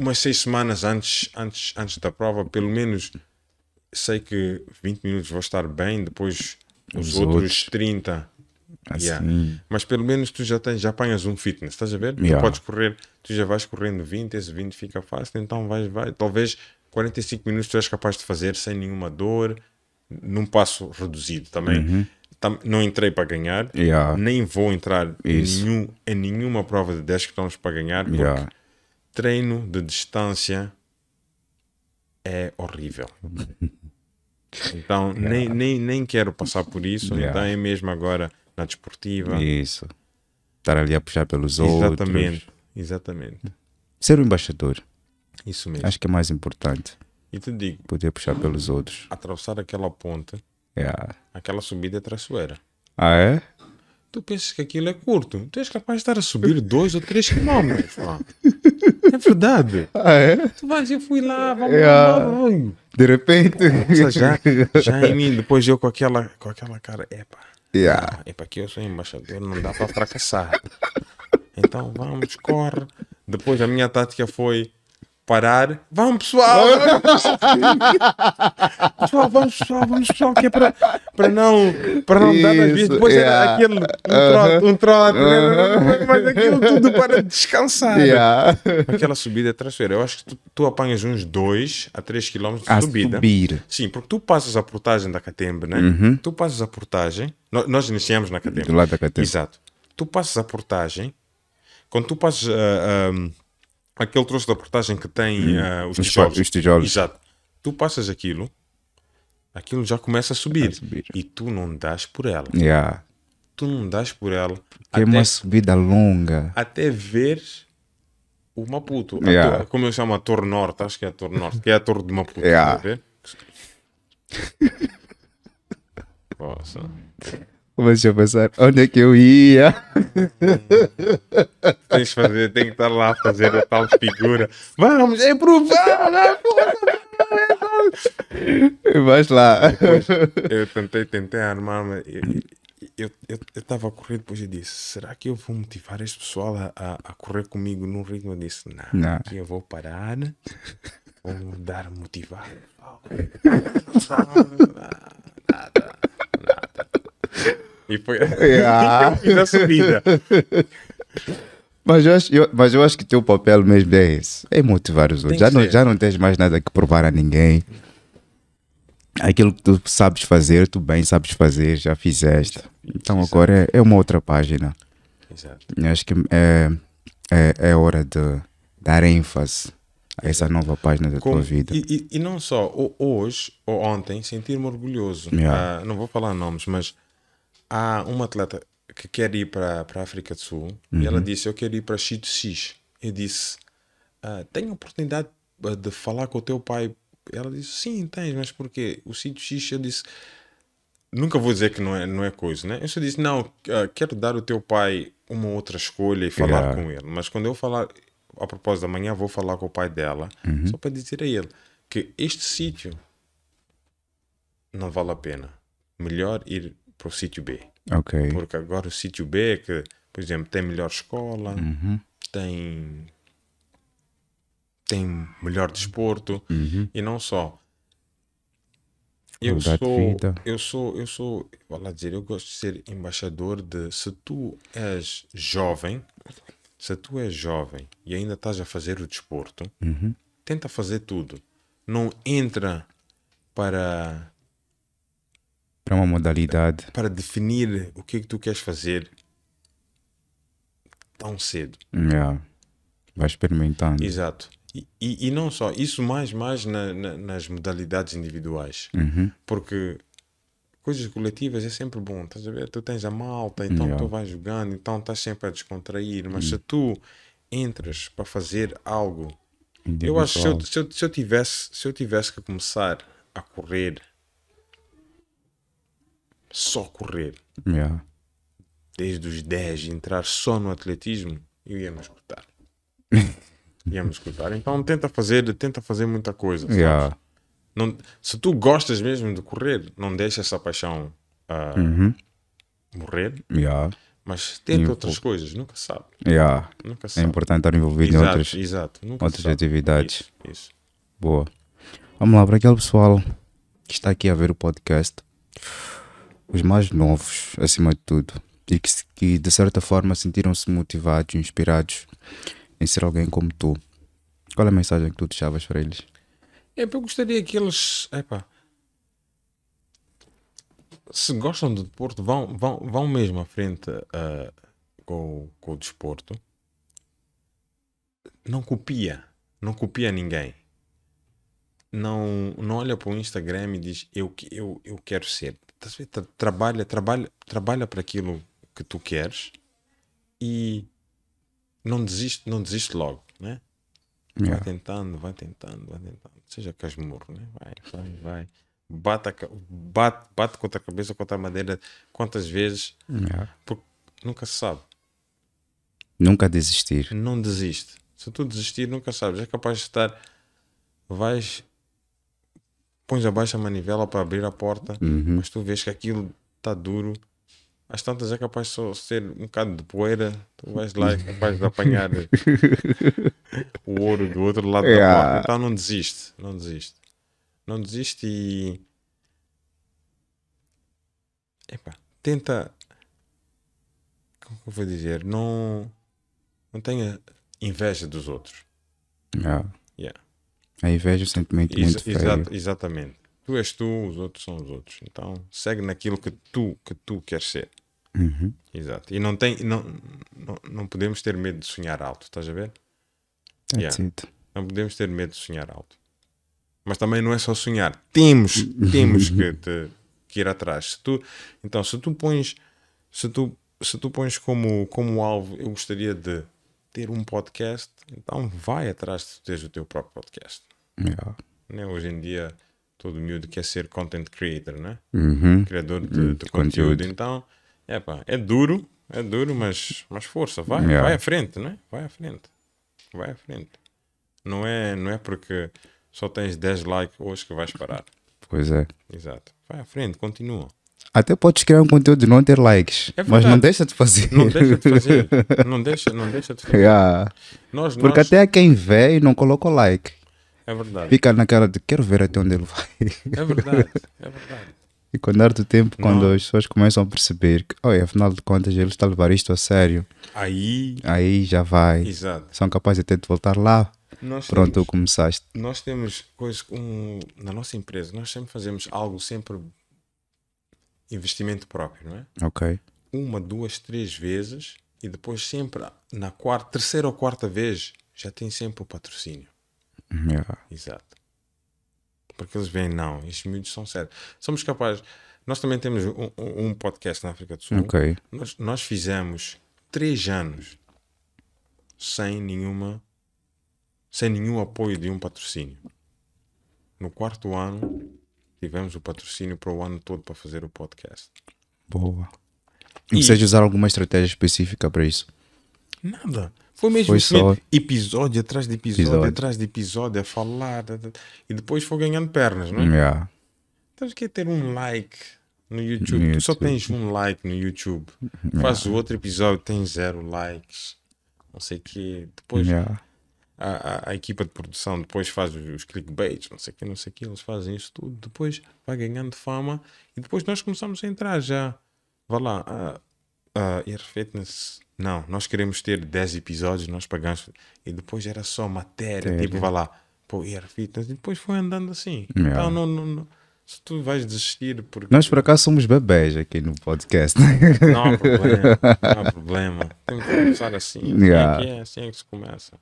Umas seis semanas antes, antes, antes da prova, pelo menos sei que 20 minutos vou estar bem, depois os, Os outros, outros. 30. Assim. Yeah. Mas pelo menos tu já, tens, já apanhas um fitness, estás a ver? Tu Yeah. podes correr, tu já vais correndo 20, esse 20 fica fácil, então vais, vai. Talvez 45 minutos tu és capaz de fazer sem nenhuma dor, num passo reduzido também. Tam- não entrei para ganhar, Uhum. Yeah. nem vou entrar em, nenhum, em nenhuma prova de 10 km para ganhar, porque. Treino de distância é horrível. Então, nem, nem, nem quero passar por isso. Yeah. Então, é mesmo agora na desportiva. Isso. Estar ali a puxar pelos Exatamente. outros. Exatamente. Ser um embaixador. Isso mesmo. Acho que é mais importante. E te digo, Poder puxar pelos outros. atravessar aquela ponte, Yeah. aquela subida é traiçoeira. Ah, é? Tu pensas que aquilo é curto. Tu és capaz de estar a subir 2 ou 3 quilómetros. É verdade. Ah, é? Tu vais, eu fui lá, vamos Yeah. lá, vamos. De repente. Seja, já, já em mim, depois eu com aquela, com aquela cara, epa, Yeah. epa, aqui eu sou embaixador, não dá para fracassar. Então vamos, corre. Depois a minha tática foi parar. Vamos pessoal! pessoal, vamos pessoal, vamos pessoal, que é para, para não, para não dar as. Isso, Depois yeah. era aquele um trote, um trote, né? mas aquilo tudo para descansar. Yeah. Aquela subida é traiçoeira. Eu acho que tu, tu apanhas uns 2 a 3 km de A subida. subir. Sim, porque tu passas a portagem da Catembe, né? Tu passas a portagem. no- Nós iniciamos na Catembe. Do lado da Catembe. Exato. Tu passas a portagem. Quando tu passas ah, aquele troço da portagem que tem ah, os, Os tijolos. os tijolos. Exato. Tu passas aquilo, aquilo já começa a subir. A subir. E tu não das por ela. Yeah. Tu não das por ela. É uma subida longa. até ver o Maputo. A Yeah. tor- como eu chamo a Torre Norte, acho que é a Torre Norte, que é a Torre de Maputo. Yeah. Nossa. Comecei a pensar, onde é que eu ia? Tens de fazer, tem que estar lá a fazer a tal figura. Vamos, é provar! Vais lá. Eu tentei, tentei armar-me. Eu estava a correr depois e disse: será que eu vou motivar este pessoal a, a, a correr comigo num ritmo? Eu disse: não, Não. aqui eu vou parar, vou dar motivar. Nada. E foi Yeah. eu fiz a subida. Mas eu, acho, eu- mas eu acho que o teu papel mesmo é esse. É motivar os outros. Já não, já não tens mais nada que provar a ninguém. Aquilo que tu sabes fazer, tu bem sabes fazer, já fizeste. Então agora é, é uma outra página. Exato. Eu acho que é, é, é hora de dar ênfase a essa nova página da Como- tua vida. E, e- e não só, hoje ou ontem, sentir-me orgulhoso. Yeah. Ah, não vou falar nomes, mas há uma atleta que quer ir para a África do Sul e Uhum. ela disse: Eu quero ir para Chito X. Eu disse: ah, Tenho oportunidade ah, de falar com o teu pai? Ela disse: Sim, tens, mas porquê? O sítio X, eu disse. Nunca vou dizer que não é, não é coisa, né? Eu só disse, não, ah, quero dar ao teu pai uma outra escolha e falar Yeah. com ele. Mas quando eu falar, a propósito, amanhã vou falar com o pai dela, Uhum. só para dizer a ele que este sítio não vale a pena. Melhor ir para o sítio B. Ok. Porque agora o sítio B é que, por exemplo, tem melhor escola, Uhum. tem, tem melhor desporto Uhum. e não só. Eu sou, eu sou, eu sou, vou lá dizer, eu gosto de ser embaixador de se tu és jovem, se tu és jovem e ainda estás a fazer o desporto, Uhum. tenta fazer tudo. Não entra para Para uma modalidade. para definir o que é que tu queres fazer tão cedo. Yeah. Vai experimentando. Exato. E, e, e não só, isso mais, mais na- na- nas modalidades individuais. Uhum. Porque coisas coletivas é sempre bom, estás a ver? Tu tens a malta, então Yeah. tu vais jogando, então estás sempre a descontrair, mas se tu entras para fazer algo, eu acho que se eu, se, eu, se eu tivesse, se eu tivesse que começar a correr só correr, Yeah. desde os 10, entrar só no atletismo, eu ia me escutar. ia me escutar. Então tenta fazer, tenta fazer muita coisa. Yeah. Não, se tu gostas mesmo de correr, não deixa essa paixão ah, Uhum. morrer, Yeah. mas tenta outras coisas, nunca sabe. Yeah. Nunca É sabe. importante estar envolvido em exato, outras, exato. Nunca outras sabe. atividades. Isso, isso. Boa. Vamos lá, para aquele pessoal que está aqui a ver o podcast, os mais novos, acima de tudo, e que, que de certa forma sentiram-se motivados, inspirados em ser alguém como tu. Qual é a mensagem que tu deixavas para eles? É, eu gostaria que eles. Epá, se gostam do desporto, vão, vão, vão mesmo à frente ah, com, com o desporto. Não copia. Não copia ninguém. Não, não olha para o Instagram e diz eu, eu, eu quero ser. Estás a ver? Tra- Trabalha, trabalha, trabalha para aquilo que tu queres e não desiste, não desiste logo, né? Vai Yeah. tentando, vai tentando, vai tentando. Seja casmurro, né? Vai, vai, vai. Bate, bate, bate contra a cabeça, contra a madeira, quantas vezes, Yeah. porque nunca se sabe. Nunca desistir. Não desiste. Se tu desistir, nunca sabes. É capaz de estar. Vais. Pões abaixo a manivela para abrir a porta, Uhum. mas tu vês que aquilo está duro. Às tantas é capaz de só ser um bocado de poeira. Tu vais lá e é capaz de apanhar o ouro do outro lado da Yeah. porta. Então não desiste. Não desiste. Não desiste e. Epá, tenta. Como que eu vou dizer? Não. Não tenha inveja dos outros. Yeah. Yeah. A inveja é um sentimento Ex- muito feio. exato- exatamente. Tu és tu, os outros são os outros. Então segue naquilo que tu, que tu queres ser. Uhum. Exato. E não, tem, não, não, não podemos ter medo de sonhar alto, estás a ver? That's Yeah. it. Não podemos ter medo de sonhar alto. Mas também não é só sonhar. Temos, temos que, te- que ir atrás. Se tu, então, se tu pões, se tu, se tu pões como, como alvo, eu gostaria de ter um podcast, então vai atrás de teres o teu próprio podcast. Yeah. Né? Hoje em dia, todo miúdo quer ser content creator, né? Uhum. Criador de, Hum, de conteúdo. conteúdo. Então, epá, é duro, é duro, mas, mas força, vai, Yeah. vai à frente, né? Vai à frente. Vai à frente. Não é, não é porque só tens 10 likes hoje que vais parar. Pois é. Exato. Vai à frente, continua. Até podes criar um conteúdo e não ter likes, É mas não deixa de fazer. Não deixa de fazer. não deixa, não deixa de fazer. Yeah. Nós, Porque nós, até há quem vê e não coloca o like. É verdade. Fica naquela de quero ver até onde ele vai. É verdade. É verdade. E com o dar do tempo, quando Não. as pessoas começam a perceber que, olha, afinal de contas, ele está a levar isto a sério, Aí, aí já vai. exato. São capazes até de voltar lá. Nós Pronto, temos- começaste. nós temos coisas um, na nossa empresa, nós sempre fazemos algo sempre investimento próprio, não é? Ok. Uma, duas, três vezes e depois sempre na quarta, terceira ou quarta vez já tem sempre o patrocínio. Yeah. Exato. Porque eles veem, não, estes miúdos são sérios. Somos capazes. Nós também temos um, um- podcast na África do Sul. Ok. Nós, nós fizemos três anos sem nenhuma sem nenhum apoio de um patrocínio. No quarto ano tivemos o patrocínio para o ano todo para fazer o podcast. Boa. E- vocês usaram alguma estratégia específica para isso? Nada. Foi mesmo Foi só- episódio atrás de episódio, Episódio. atrás de episódio, a falar. E depois foi ganhando pernas, não é? Yeah. Tens que ter um like no YouTube. No Tu só YouTube. tens um like no YouTube. Faz o outro episódio, tem zero likes. Não sei o quê. Depois Yeah. A, a, a equipa de produção depois faz os, clickbaits, não sei o que, não sei o que, eles fazem isso tudo, depois vai ganhando fama e depois nós começamos a entrar já. Vá lá, a, a Air Fitness, não, nós queremos ter 10 episódios, nós pagamos e depois era só matéria, tipo, vá lá, pô, Air Fitness, e depois foi andando assim. Yeah. Então, não, não, não- se tu vais desistir porque Nós por acaso somos bebés aqui no podcast. não há problema, não há problema, temos que começar assim, assim Yeah. é que é, assim é que se começa.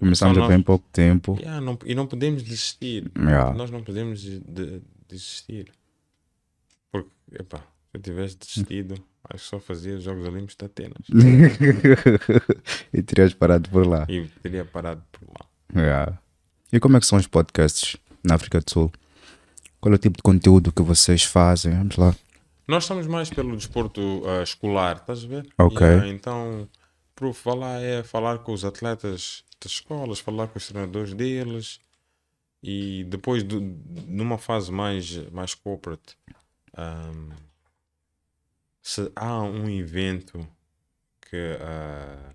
Começamos há bem pouco tempo. Yeah, não- e não podemos desistir. Yeah. Nós não podemos de- de- desistir. Porque, epá, se eu tivesse desistido, acho que só fazia os Jogos Olímpicos de Atenas. e terias parado por lá. e teria parado por lá. Yeah. E como é que são os podcasts na África do Sul? Qual é o tipo de conteúdo que vocês fazem? Vamos lá. Nós estamos mais pelo desporto uh, escolar, estás a ver? Ok. Yeah, então, proof, vá lá é falar com os atletas das escolas, falar com os treinadores deles e depois, do, numa fase mais, mais corporate, um, se há um evento que uh,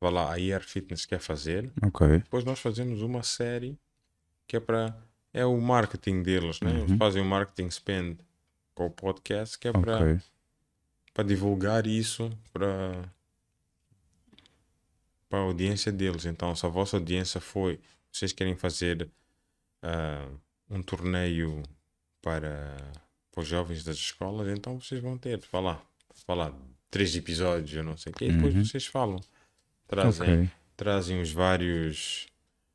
vá lá, a IR Fitness quer fazer, Ok. depois nós fazemos uma série que é para é o marketing deles, né? Eles Uhum. fazem o marketing spend com o podcast que é para para divulgar isso para para a audiência deles. Então, se a vossa audiência foi, vocês querem fazer ah, um torneio para, para os jovens das escolas, então vocês vão ter, vá lá, vá lá, três episódios, eu não sei o quê, e depois Uhum. vocês falam, trazem, Ok. trazem os vários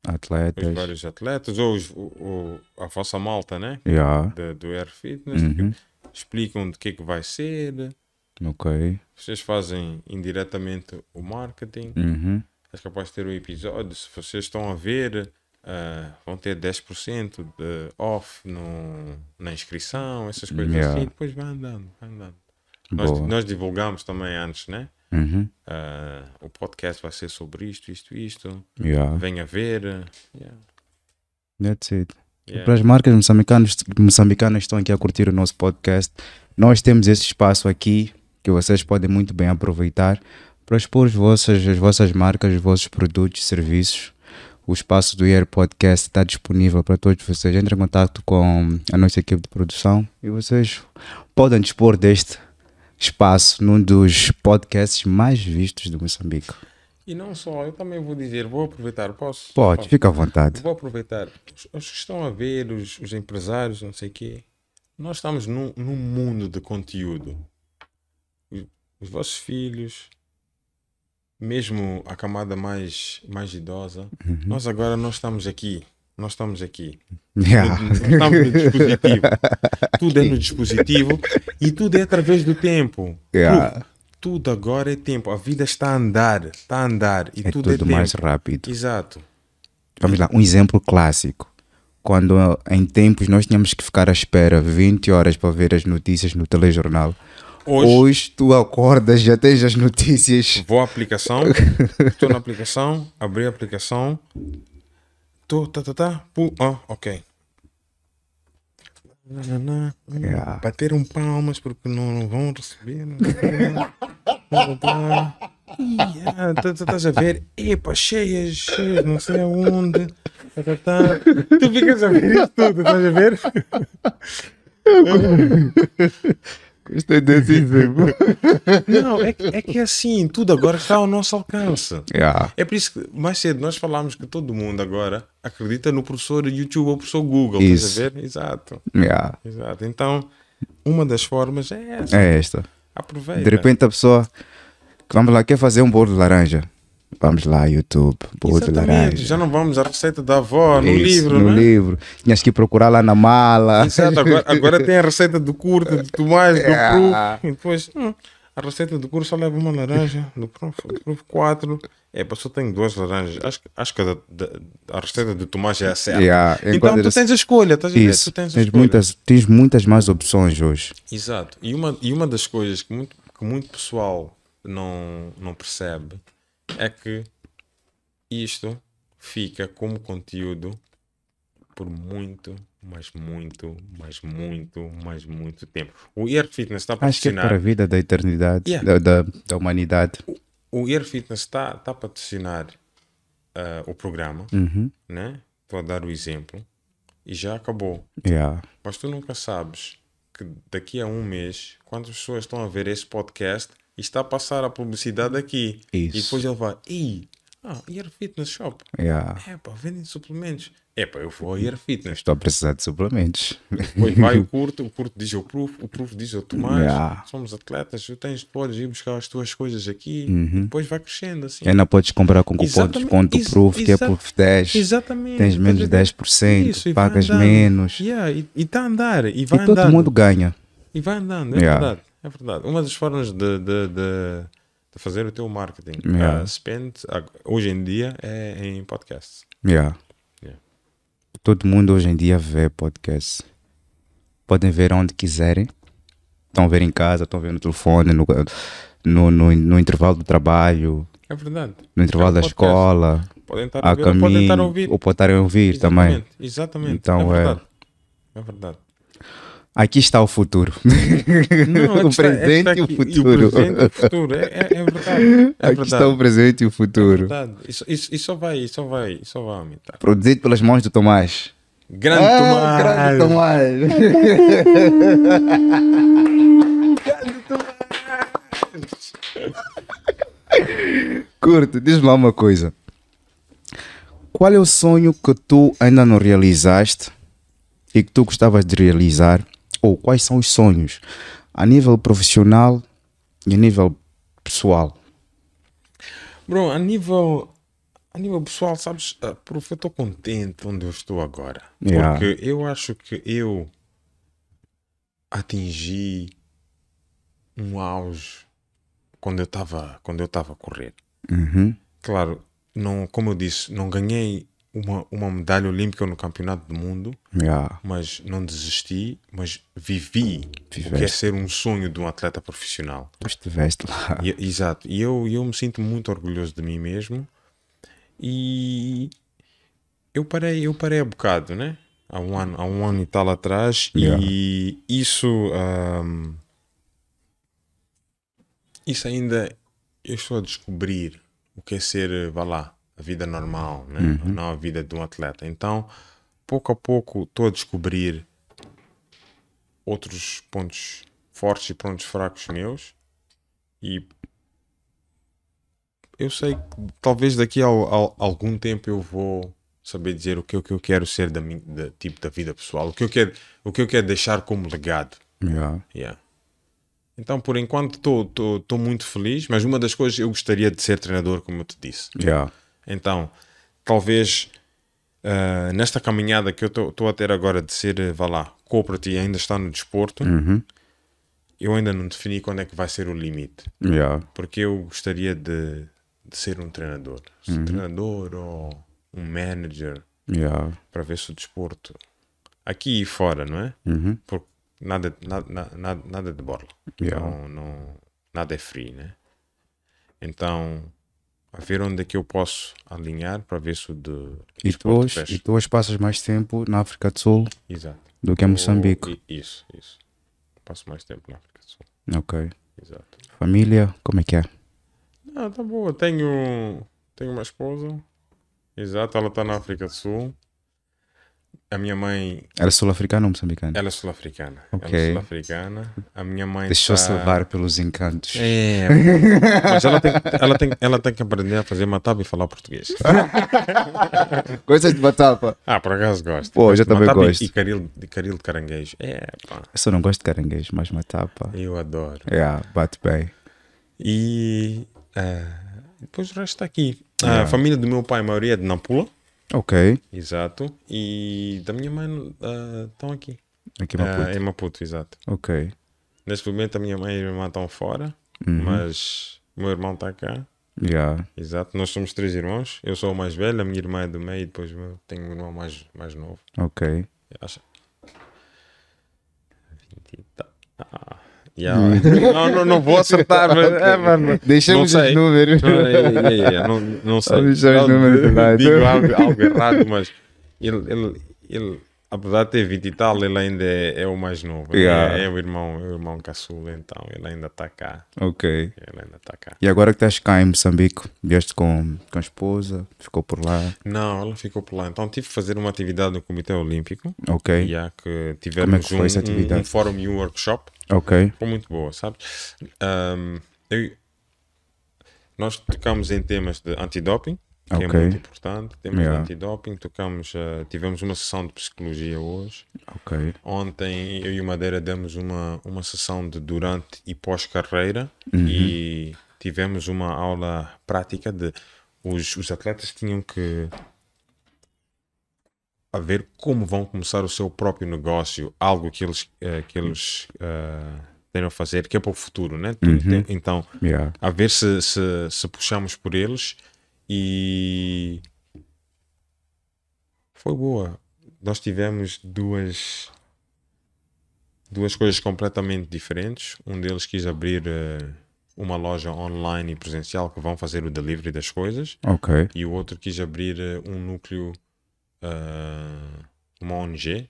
os Atletas. vários atletas ou, os- o- o- a vossa malta, né? Yeah. Da- do Air Fitness, Uhum. explicam de que é que vai ser, Ok. vocês fazem indiretamente o marketing, Uhum. és capaz de ter o episódio, se vocês estão a ver, ah, vão ter 10% de off no, na inscrição, essas coisas Yeah. assim, depois vai andando, vai andando. Nós, nós divulgamos também antes, né? Uhum. Ah, o podcast vai ser sobre isto, isto, isto. Yeah. Venha ver. Yeah, That's it. yeah. Para as marcas moçambicanas, moçambicanas que estão aqui a curtir o nosso podcast, nós temos esse espaço aqui que vocês podem muito bem aproveitar para expor as vossas, as vossas marcas, os vossos produtos, serviços. O espaço do Air Podcast está disponível para todos vocês. Entrem em contato com a nossa equipe de produção e vocês podem dispor deste espaço num dos podcasts mais vistos do Moçambique. E não só, eu também vou dizer, vou aproveitar, posso? Pode, fica à vontade. Vou aproveitar. Os, os que estão a ver, os, os empresários, não sei o quê, nós estamos num, num mundo de conteúdo. Os, os vossos filhos, mesmo a camada mais, mais idosa, Uhum. nós agora nós estamos aqui. Nós estamos aqui. Yeah. Nós estamos no dispositivo. Tudo é no dispositivo e tudo é através do tempo. Yeah. Tudo, tudo agora é tempo. A vida está a andar. Está a andar. E É tudo, é tudo tempo. mais rápido. Exato. Vamos lá, um exemplo clássico. Quando em tempos nós tínhamos que ficar à espera 20 horas para ver as notícias no telejornal. Hoje, Hoje tu acordas, já tens as notícias. vou à aplicação, estou na aplicação, abri a aplicação, estou, tá, tá, tá, pu, ó, ok. Hum, Yeah. Bateram palmas porque não, não vão receber. não. Tá, tá, tá. Ah, tá- tá- Estás a ver? Epa, cheias, cheias, não sei aonde. Tá, tá, tá. Tu ficas a ver isso tudo, estás a ver? Gostei desse exemplo. Não, é, que- é que é assim, tudo agora está ao nosso alcance. yeah. É por isso que mais cedo nós falámos que todo mundo agora acredita no professor YouTube ou professor Google. Isso. Estás a ver? Exato, Yeah. exato. Então, uma das formas é essa. É esta. Aproveita. De repente a pessoa, vamos lá, quer fazer um bolo de laranja. Vamos lá, YouTube, bolo de laranja. Já não vamos à receita da avó no Isso, livro, no né? livro. Tinhas que procurar lá na mala. Exato, agora, agora tem a receita do curto, do Tomás, do Yeah. Proof. E depois, hum, a receita do curto só leva uma laranja, do Proof, do Proof quatro. É, só tenho duas laranjas. Acho, que- acho que a, da- a receita do Tomás é a certa. Yeah, Então tu tens a escolha, estás a ver? Isso, Tu tens a tens muitas, tens muitas mais opções hoje. Exato. E uma, e uma das coisas que muito, que muito pessoal não, não percebe é que isto fica como conteúdo por muito, mas muito, mas muito, mas muito tempo. O Ear Fitness está a Acho que é para a patrocinar. vida da eternidade, Yeah. da, da, da humanidade. O Ear Fitness está, está a patrocinar ah, o programa, Uhum. né? Estou a dar o exemplo e já acabou. Yeah. Mas tu nunca sabes que daqui a um mês, quantas pessoas estão a ver esse podcast e está a passar a publicidade aqui. Isso. E depois ele vai, ei, ah, Ear Fitness Shop. Yeah. É pá, vendem suplementos. É pá, eu vou ao Ear Fitness. Estou a precisar de suplementos. Depois vai o curto, o curto diz ao Proof, o Proof diz ao Tomás. Yeah. Somos atletas, tu tens, podes ir buscar as tuas coisas aqui. Uhum. Depois vai crescendo assim. Ainda podes comprar com cupom de desconto ex- Proof, que é por 10. Exatamente. Tens menos ver? 10%, Isso, e pagas menos. Yeah, e está a andar, e E vai todo andando. mundo ganha. E vai andando, é Yeah. verdade. É verdade. Uma das formas de, de, de, de fazer o teu marketing Yeah. uh, spend hoje em dia é em podcasts. Yeah. Yeah. Todo mundo hoje em dia vê podcast. Podem ver onde quiserem, estão a ver em casa, estão a ver no telefone, no, no, no, no intervalo do trabalho, É verdade. no intervalo É da podcast. escola, Podem estar a a ver, ou podem estar a caminho, ouvir. ou podem estar a ouvir também. Exatamente, Exatamente. Então, é é- verdade. É verdade. Aqui está o futuro. Não, o está- presente está e o futuro. o presente e o futuro. É, é, é verdade. É Aqui está verdade. o presente e o futuro. verdade. Isso, isso, isso só vai, isso vai, isso vai aumentar. Produzido pelas mãos do Tomás. Grande Ah, Tomás! grande Tomás. Curto, diz-me lá uma coisa. Qual é o sonho que tu ainda não realizaste e que tu gostavas de realizar? Ou quais são os sonhos a nível profissional e a nível pessoal? Bro, a nível, a nível pessoal, sabes, ah, prof, eu estou contente onde eu estou agora. Yeah. Porque eu acho que eu atingi um auge quando eu estava quando eu estava a correr. Uhum. Claro, não, como eu disse, não ganhei uma, uma medalha olímpica no campeonato do mundo, Yeah. mas não desisti, mas vivi o que é ser um sonho de um atleta profissional. Estiveste lá. E- exato. E eu, eu me sinto muito orgulhoso de mim mesmo. E eu parei, eu parei a bocado, né? Há um ano, há um ano e tal atrás. Yeah. E isso. ahm, isso ainda eu estou a descobrir o que é ser, vá lá, a vida normal, né? Não a vida de um atleta. Então, pouco a pouco, estou a descobrir outros pontos fortes e pontos fracos meus e eu sei que talvez daqui a, a- algum tempo eu vou saber dizer o que, o que eu quero ser da, minha, da tipo da vida pessoal, o que eu quero, o que eu quero deixar como legado. Yeah. Yeah. Então, por enquanto, estou muito feliz, mas uma das coisas eu gostaria de ser treinador, como eu te disse. Yeah. Então, talvez ah, nesta caminhada que eu estou a ter agora de ser, vá lá, corporate e ainda está no desporto, Uhum. eu ainda não defini quando é que vai ser o limite. Yeah. Porque eu gostaria de, de ser um treinador. Se Uhum. Treinador ou um manager Yeah. para ver se o desporto aqui e fora, não é? Uhum. Porque nada, nada, nada, nada de borla. Yeah. Não, não, nada é free, né? Então, a ver onde é que eu posso alinhar para ver se o de E tu, hoje, e tu hoje passas mais tempo na África do Sul Exato. do que em Moçambique. I- Isso, isso. Passo mais tempo na África do Sul. Ok. Exato. Família, como é que é? Ah, tá boa. Tenho, tenho uma esposa. Exato, ela está na África do Sul. A minha mãe, Ela é sul-africana ou moçambicana? ela é sul-africana. Ok. Ela é sul-africana. A minha mãe Deixou-se tá- levar pelos encantos. É, mas ela tem, ela, tem, ela tem que aprender a fazer mataba e falar português. Coisas de batapa. Ah, por acaso gosto. Pô, eu já também gosto. E caril, de caril de caranguejo. É, pá, Eu só não gosto de caranguejo, mas matapa. eu adoro. Yeah, bate bem. E ah, depois o resto está aqui. A Yeah. família do meu pai, a maioria é de Nampula. Ok. Exato. E da minha mãe ah, estão aqui. Aqui Ah, Maputo. em Maputo, exato. Ok. Neste momento a minha mãe e a minha irmã estão fora, Uhum. mas o meu irmão está cá. Yeah. Exato. Nós somos três irmãos. Eu sou o mais velho, a minha irmã é do meio e depois tenho um irmão mais, mais novo. Ok. Acho. 20 e tal. Ah, yeah. não, não, não vou acertar, mas. É, mano. Deixamos os números. Não, é, é, é, não, não sei. Os números. Digo algo, algo errado, mas ele, ele, ele, apesar de ter 20 e tal, ele ainda é, é o mais novo. Yeah. É, é o irmão, é o irmão caçula, então ele ainda está cá. Ok. Ele ainda está cá. E agora que estás cá em Moçambique, vieste com, com a esposa, ficou por lá. Não, ela ficou por lá. Então tive que fazer uma atividade no Comitê Olímpico. Ok. Já que tivemos foi um, essa um, atividade? um fórum e um workshop. Ok. Foi muito boa, sabes? Ahm, eu- nós tocamos em temas de antidoping, que Ok. é muito importante. Temas Yeah. antidoping, tocamos, ah, tivemos uma sessão de psicologia hoje. Ok. Ontem eu e o Madeira demos uma, uma sessão de durante e pós-carreira Uhum. e tivemos uma aula prática de os, os atletas tinham que a ver como vão começar o seu próprio negócio, algo que eles, eh, que eles tenham a fazer, que é para o futuro, né? Uhum. então, Yeah. a ver se, se, se puxamos por eles e foi boa. Nós tivemos duas duas coisas completamente diferentes. Um deles quis abrir uh, uma loja online e presencial que vão fazer o delivery das coisas. Ok. E o outro quis abrir uh, um núcleo, uh, uma ONG,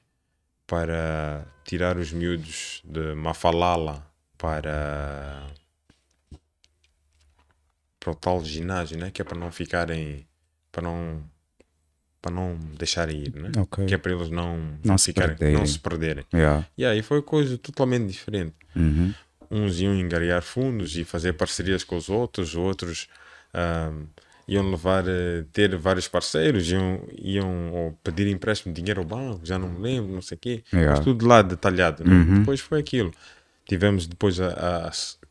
para tirar os miúdos de Mafalala para, para o tal ginásio, né? que é para não ficarem. para não para não deixarem ir, né? Ok. Que é para eles não, Não se ficarem, perderem. não se perderem. Yeah. E aí foi coisa totalmente diferente. Uhum. Uns iam engariar fundos e fazer parcerias com os outros, outros ahm, iam levar, eh, ter vários parceiros, iam, iam ou pedir empréstimo de dinheiro ao banco, já não me lembro, não sei o quê. Yeah. Mas tudo lá detalhado. né? Uhum. Depois foi aquilo. Tivemos depois a- a-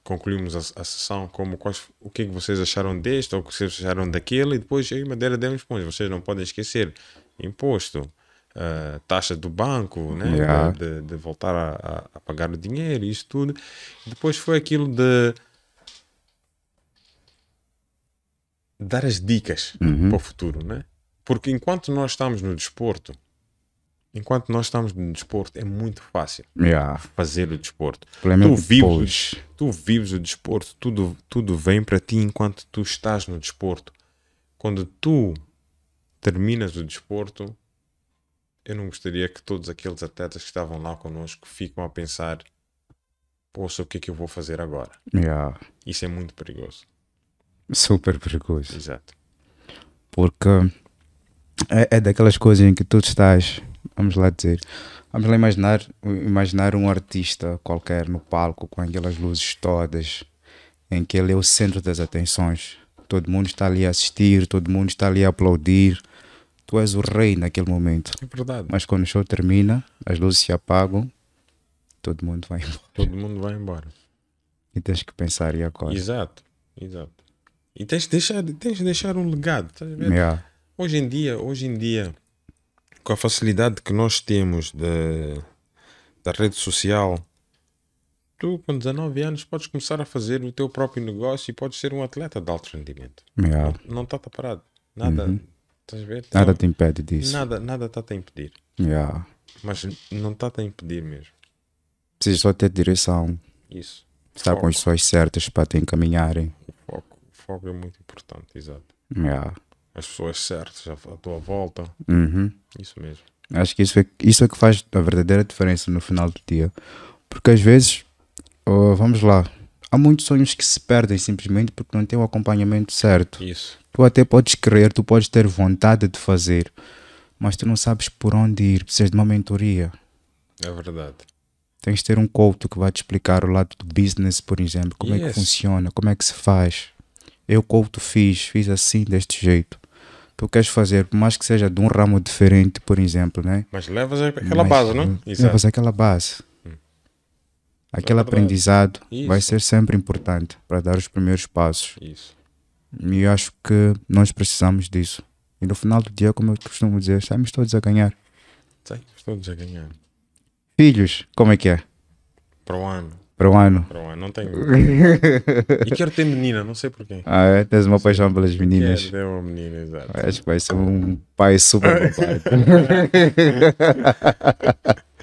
concluímos a, a sessão como quais, o que é que vocês acharam deste ou o que vocês acharam daquele e depois eu e Madeira demos pontos. Vocês não podem esquecer imposto, ah, taxa do banco, né? Yeah. de, de voltar a, a- pagar o dinheiro isso tudo. Depois foi aquilo de dar as dicas Uhum. para o futuro, né? Porque enquanto nós estamos no desporto, enquanto nós estamos no desporto, é muito fácil Yeah. fazer o desporto. Tu vives, depois. tu vives o desporto, tudo, tudo vem para ti enquanto tu estás no desporto. Quando tu terminas o desporto, eu não gostaria que todos aqueles atletas que estavam lá connosco ficam a pensar: poxa, o que é que eu vou fazer agora? Yeah. Isso é muito perigoso. Super perigoso. Exato. Porque é, é daquelas coisas em que tu estás, vamos lá dizer, vamos lá imaginar, imaginar um artista qualquer no palco com aquelas luzes todas, em que ele é o centro das atenções. Todo mundo está ali a assistir, todo mundo está ali a aplaudir. Tu és o rei naquele momento. É verdade. Mas quando o show termina, as luzes se apagam, todo mundo vai embora. Todo mundo vai embora. E tens que pensar, e agora? Exato, exato. E tens de deixar, tens de deixar um legado. estás a ver? Yeah. Hoje em dia, hoje em dia, com a facilidade que nós temos da, da rede social, tu com 19 anos podes começar a fazer o teu próprio negócio e podes ser um atleta de alto rendimento. Yeah. Não está parado. Nada. Estás a ver? Nada Só- te impede disso. nada, nada está a impedir. Yeah. Mas não está a impedir mesmo. Precisas só ter direção, Isso. estar com as pessoas certas para te encaminharem. O foco, o foco é muito importante, exato. Yeah. As pessoas certas à tua volta. Uhum. Isso mesmo. Acho que isso é, isso é que faz a verdadeira diferença no final do dia. Porque às vezes, oh, vamos lá, há muitos sonhos que se perdem simplesmente porque não tem o acompanhamento certo. Isso. Tu até podes querer, tu podes ter vontade de fazer, mas tu não sabes por onde ir, precisas de uma mentoria. É verdade. Tens de ter um coach que vai te explicar o lado do business, por exemplo, como é que Yes. funciona, como é que se faz. Eu coach fiz, fiz assim, deste jeito. Tu queres fazer, por mais que seja de um ramo diferente, por exemplo, né? Mas levas aquela Mas, base, não? hum, Exato. Levas aquela base. Aquele verdade. aprendizado vai Isso. ser sempre importante para dar os primeiros passos. Isso. E eu acho que nós precisamos disso. E no final do dia, como eu costumo dizer, estamos todos a ganhar. Sei, todos a ganhar. Filhos, como é que é? Para o ano. Para o ano. Para o ano. Não tenho. e quero ter menina, não sei porquê. Ah, é? Tens uma paixão pelas meninas. Quero ter uma menina, exato. Acho que vai ser um pai super papai.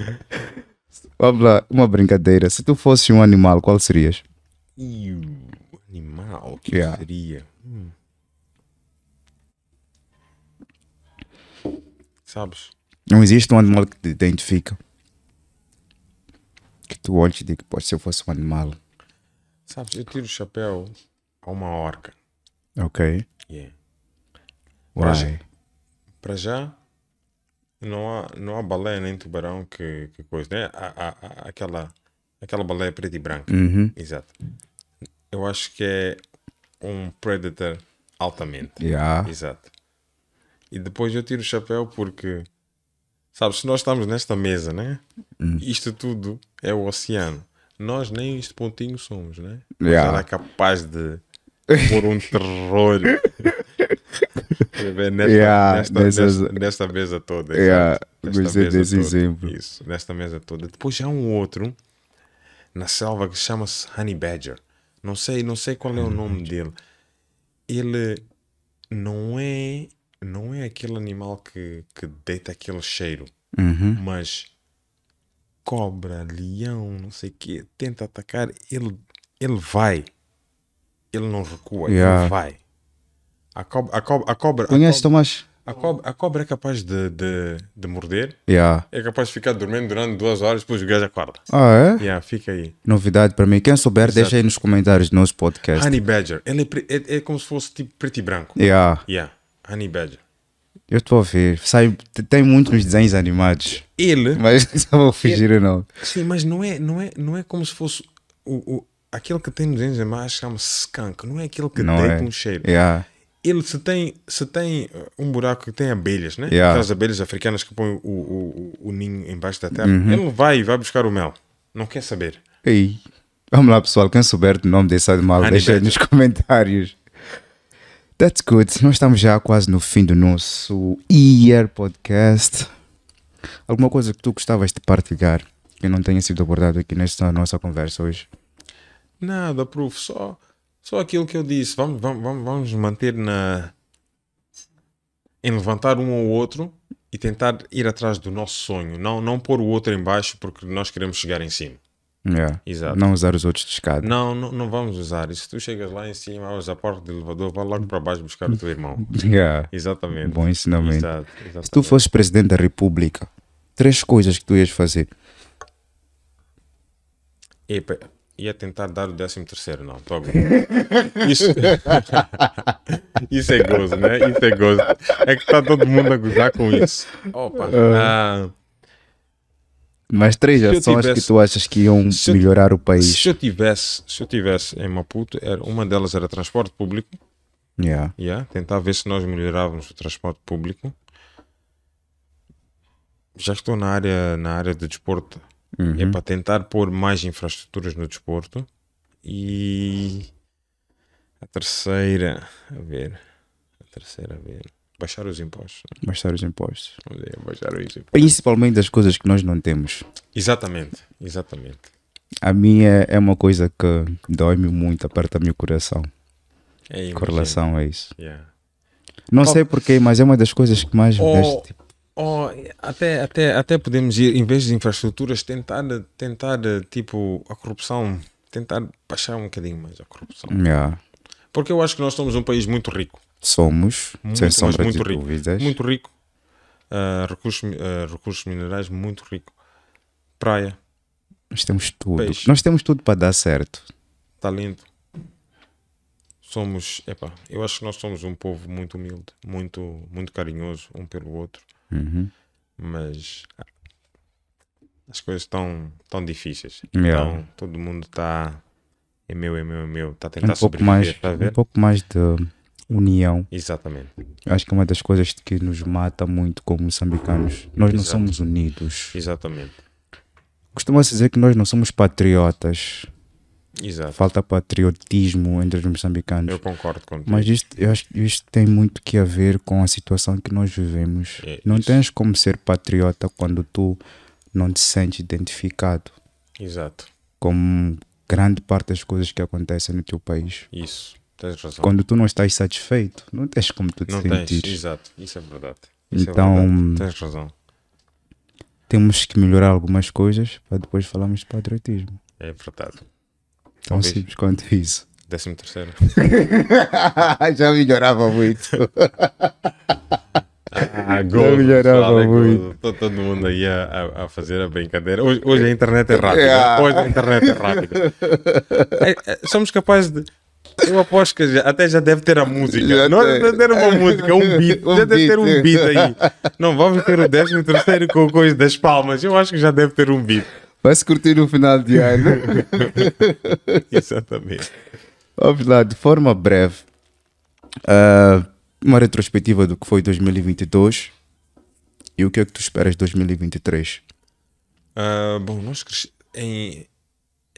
Vamos lá, uma brincadeira. Se tu fosse um animal, qual serias? O animal o que Yeah. seria? Hum. Sabes? Não existe um animal que te identifica. Que tu olhes e diga, pô, se eu fosse um animal. Sabes, eu tiro o chapéu a uma orca. Ok. Yeah. Para já-? Para já, não há, não há baleia nem tubarão que, que coisa, né? Há, há- há aquela, aquela baleia preta e branca. Uhum. Exato. Eu acho que é um predator altamente. Yeah. Exato. E depois eu tiro o chapéu porque, sabes, se nós estamos nesta mesa, né? Hum. Isto tudo é o oceano. Nós nem este pontinho somos, né? Yeah. ela é capaz de pôr um terror nesta, Yeah, nesta, nessas- nesta, nesta mesa toda. Yeah. Nesta mesa desse toda. exemplo. Isso, nesta mesa toda. Depois há um outro na selva que chama-se Honey Badger. Não sei, não sei qual é o nome dele. Ele não é não é aquele animal que, que deita aquele cheiro, Uhum. mas cobra, leão, não sei o quê, tenta atacar, ele, ele vai. Ele não recua, Yeah. ele vai. A cobra, a cobra, a cobra, Conhece, Tomás? a cobra, a cobra é capaz de, de, de morder, Yeah. é capaz de ficar dormindo durante duas horas, depois o gajo acorda. Ah, é? Yeah, fica aí. Novidade para mim. Quem souber, deixa aí nos comentários do nosso podcast. Honey Badger, ele é, é, é como se fosse tipo preto e branco. Yeah. Yeah, Honey Badger. Eu estou a ver. Sai, tem muito nos desenhos animados. Ele, Mas vou fugir, ou não. sim, mas não é, não é, não é como se fosse o, o, aquele que tem nos desenhos animados chama-se skunk, não é aquele que Não deita é. um cheiro. Yeah. Ele se tem, se tem uh, um buraco que tem abelhas, né? Yeah. Aquelas abelhas africanas que põem o, o, o, o ninho embaixo da terra. Uhum. Ele vai e vai buscar o mel. Não quer saber. Ei. Vamos lá, pessoal. Quem souber do nome desse animal, deixa nos comentários. That's good. Nós estamos já quase no fim do nosso Year Podcast. Alguma coisa que tu gostavas de partilhar que não tenha sido abordado aqui nesta nossa conversa hoje? Nada, prof. Só, só aquilo que eu disse. Vamos, vamos, vamos, manter na. em levantar um ou outro e tentar ir atrás do nosso sonho. Não, não pôr o outro em baixo porque nós queremos chegar em cima. Yeah. Exato. Não usar os outros de escada. Não, não, não vamos usar isso. Se tu chegas lá em cima, abres a porta do elevador, vai logo para baixo buscar o teu irmão. Yeah. Exatamente. Bom ensinamento. Exato, Se tu fosses presidente da República, três coisas que tu ias fazer. Epa, ia tentar dar o 13 terceiro, não. Tô. Isso... isso é gozo, né? Isso é gozo. É que está todo mundo a gozar com isso. Opa. ah, Mas três Se ações que tivesse- tu achas que iam se eu- melhorar o país. se eu tivesse, se eu tivesse em Maputo, era, uma delas era transporte público. Yeah. Yeah, tentar ver se nós melhorávamos o transporte público. Já estou na área, na área do desporto. Uhum. É para tentar pôr mais infraestruturas no desporto. E a terceira, a ver, a terceira, a ver, baixar os impostos. Baixar os impostos. Baixar os impostos. Principalmente das coisas que nós não temos. Exatamente, exatamente. A minha é uma coisa que dói-me muito, aperta-me o coração É, com relação a isso. Yeah. Não Qual- sei porquê, mas é uma das coisas que mais me Ou- deixa. Tipo, ou até, até, até podemos ir, em vez de infraestruturas, tentar, tentar tipo, a corrupção, tentar baixar um bocadinho mais a corrupção. yeah. Porque eu acho que nós somos um país muito rico. Somos, Muito, sem sombra muito de rico. dúvidas. Muito rico. Ah, recursos, ah, recursos minerais muito rico. Praia, Nós temos tudo. Peixe. Nós temos tudo para dar certo. talento. Somos, epá, eu acho que nós somos um povo muito humilde, muito, muito carinhoso um pelo outro, Uhum. mas ah, as coisas estão tão difíceis. Yeah. Então todo mundo está é meu, é meu, é meu, está a Um tentar pouco, sobreviver, mais, está a um pouco mais de união. Exatamente. Acho que é uma das coisas que nos mata muito como moçambicanos. Nós não Exato. somos unidos. Exatamente. Costuma-se dizer que nós não somos patriotas. Exato. Falta patriotismo entre os moçambicanos. Eu concordo contigo. Mas isto, eu acho que isto tem muito que a ver com a situação que nós vivemos. É não isso. tens como ser patriota quando tu não te sentes identificado Exato. com grande parte das coisas que acontecem no teu país. Isso. Tens. Quando tu não estás satisfeito, não tens como tu te Não tens. sentir. Exato. Isso é verdade. Isso Então- é verdade. Tens razão. Temos que melhorar algumas coisas para depois falarmos de patriotismo. É verdade. Tão Talvez. simples quanto isso. Décimo terceiro. Já melhorava muito. Ah, gozo, melhorava pessoal, é muito. gozo. Todo, mundo aí a, a- fazer a brincadeira. Hoje, hoje a internet é rápida. Hoje a internet é rápida. É, é, somos capazes de. Eu aposto que já- até já deve ter a música. Já não deve ter uma música, um beat. Um já deve ter um beat. beat aí. Não vamos ter o décimo terceiro com coisa das palmas. Eu acho que já deve ter um beat. Vai-se curtir no final de ano. Exatamente. Vamos lá, de forma breve, ah, uma retrospectiva do que foi 2022 e o que é que tu esperas de 2023? Ah, bom, nós cresci em.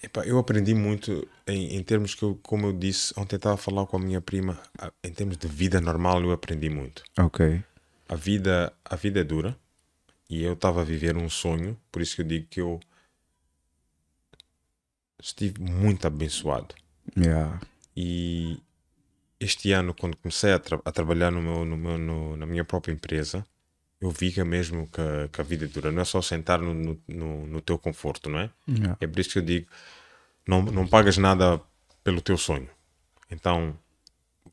Epá, eu aprendi muito em, em termos que, eu, como eu disse, ontem estava a falar com a minha prima, em termos de vida normal, eu aprendi muito. Ok. A vida, a vida é dura e eu estava a viver um sonho, por isso que eu digo que eu estive muito abençoado. Yeah. E este ano, quando comecei a, tra- a trabalhar no meu, no meu, no- na minha própria empresa, eu vi que é mesmo que, que, a vida é dura. Não é só sentar no, no, no teu conforto, não é? Yeah. É por isso que eu digo: não, não pagas nada pelo teu sonho. Então,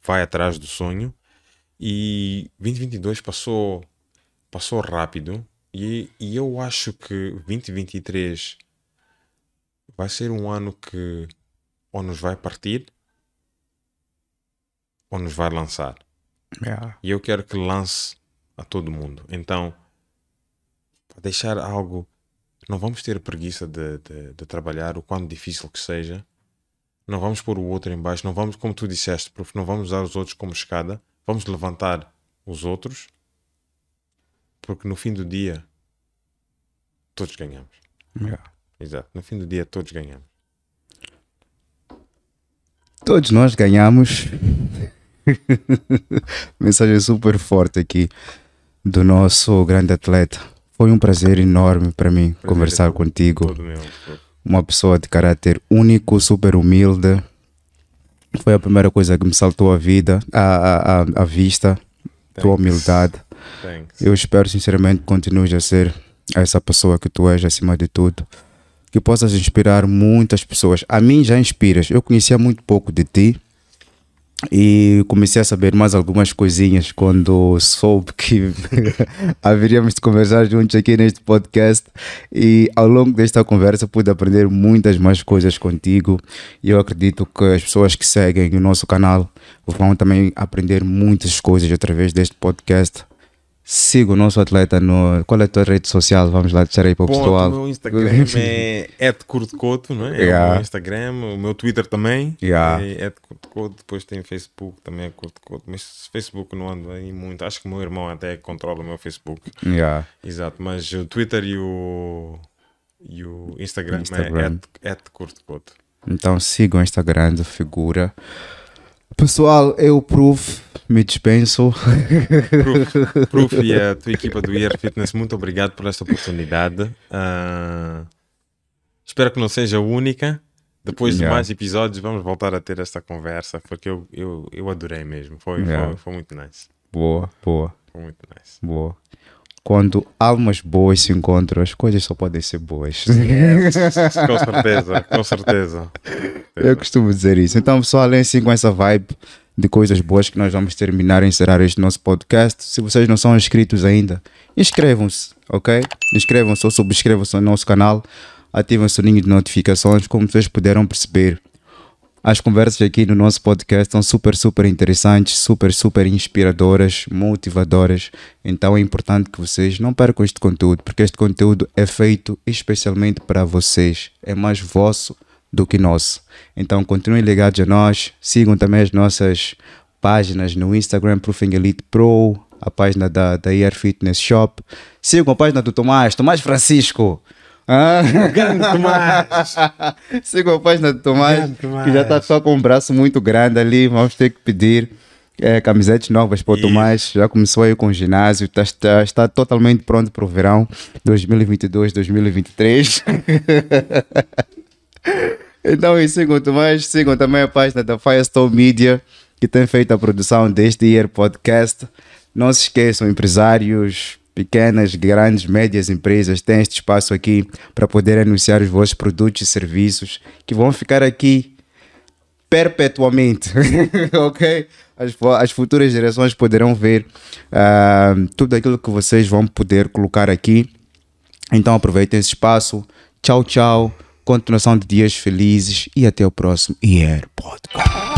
vai atrás do sonho. E 2022 passou, passou rápido. E, e eu acho que 2023 vai ser um ano que ou nos vai partir ou nos vai lançar. Yeah. E eu quero que lance a todo mundo. Então, para deixar algo, não vamos ter preguiça de, de, de, trabalhar, o quanto difícil que seja. Não vamos pôr o outro em baixo, não vamos, como tu disseste, prof, não vamos usar os outros como escada, vamos levantar os outros, porque no fim do dia todos ganhamos. Yeah. Exato, no fim do dia todos ganhamos. Todos nós ganhamos. Mensagem super forte aqui do nosso grande atleta. Foi um prazer enorme para mim Prazer conversar é contigo. Uma pessoa de caráter único, super humilde. Foi a primeira coisa que me saltou a vida, a, a, a, a vista, tua Thanks. humildade. Thanks. Eu espero sinceramente que continues a ser essa pessoa que tu és acima de tudo. Que possas inspirar muitas pessoas. A mim já inspiras. Eu conhecia muito pouco de ti e comecei a saber mais algumas coisinhas quando soube que haveríamos de conversar juntos aqui neste podcast. E ao longo desta conversa pude aprender muitas mais coisas contigo. E eu acredito que as pessoas que seguem o nosso canal vão também aprender muitas coisas através deste podcast. Siga o nosso atleta no. Qual é a tua rede social? Vamos lá deixar aí para o Ponto, pessoal. O meu Instagram é @curtocoto, não é? É Yeah. o meu Instagram, o meu Twitter também Yeah. é @curtocoto, depois tem Facebook também é curtocoto, mas Facebook não ando aí muito. Acho que o meu irmão até controla o meu Facebook. Yeah. Exato, mas o Twitter e o e o Instagram, Instagram. é @curtocoto. Então sigam esta grande figura. Pessoal, eu Proof me dispenso. Proof, Proof e a tua equipa do IR Fitness, muito obrigado por esta oportunidade. Ah, espero que não seja a única. Depois de Yeah. mais episódios, vamos voltar a ter esta conversa, porque eu, eu, eu adorei mesmo. Foi, Yeah. foi, foi muito nice. Boa, boa, Foi muito nice. boa. Quando almas boas se encontram, as coisas só podem ser boas. com certeza, com certeza. Eu costumo dizer isso. Então, pessoal, é assim com essa vibe de coisas boas que nós vamos terminar e encerrar este nosso podcast. Se vocês não são inscritos ainda, inscrevam-se, ok? Inscrevam-se ou subscrevam-se no nosso canal, ativem o sininho de notificações, como vocês puderam perceber. As conversas aqui no nosso podcast são super, super interessantes, super, super inspiradoras, motivadoras. Então é importante que vocês não percam este conteúdo, porque este conteúdo é feito especialmente para vocês. É mais vosso do que nosso. Então continuem ligados a nós, sigam também as nossas páginas no Instagram, Proofing Elite Pro, a página da, da Air Fitness Shop. Sigam a página do Tomás, Tomás Francisco. Ah? Grande Tomás! Sigam a página do Tomás, Tomás. que já está só com um braço muito grande ali. Vamos ter que pedir é, camisetas novas para o. Tomás. Já começou aí com o ginásio, está, está, está totalmente pronto para o verão 2022-2023. então, e sigam o Tomás, sigam também a página da Firestone Media, que tem feito a produção deste Year Podcast. Não se esqueçam, empresários, pequenas, grandes, médias empresas têm este espaço aqui para poder anunciar os vossos produtos e serviços que vão ficar aqui perpetuamente, ok? As, as futuras gerações poderão ver ah, tudo aquilo que vocês vão poder colocar aqui. Então aproveitem esse espaço. Tchau, tchau. Continuação de dias felizes e até o próximo IR Podcast.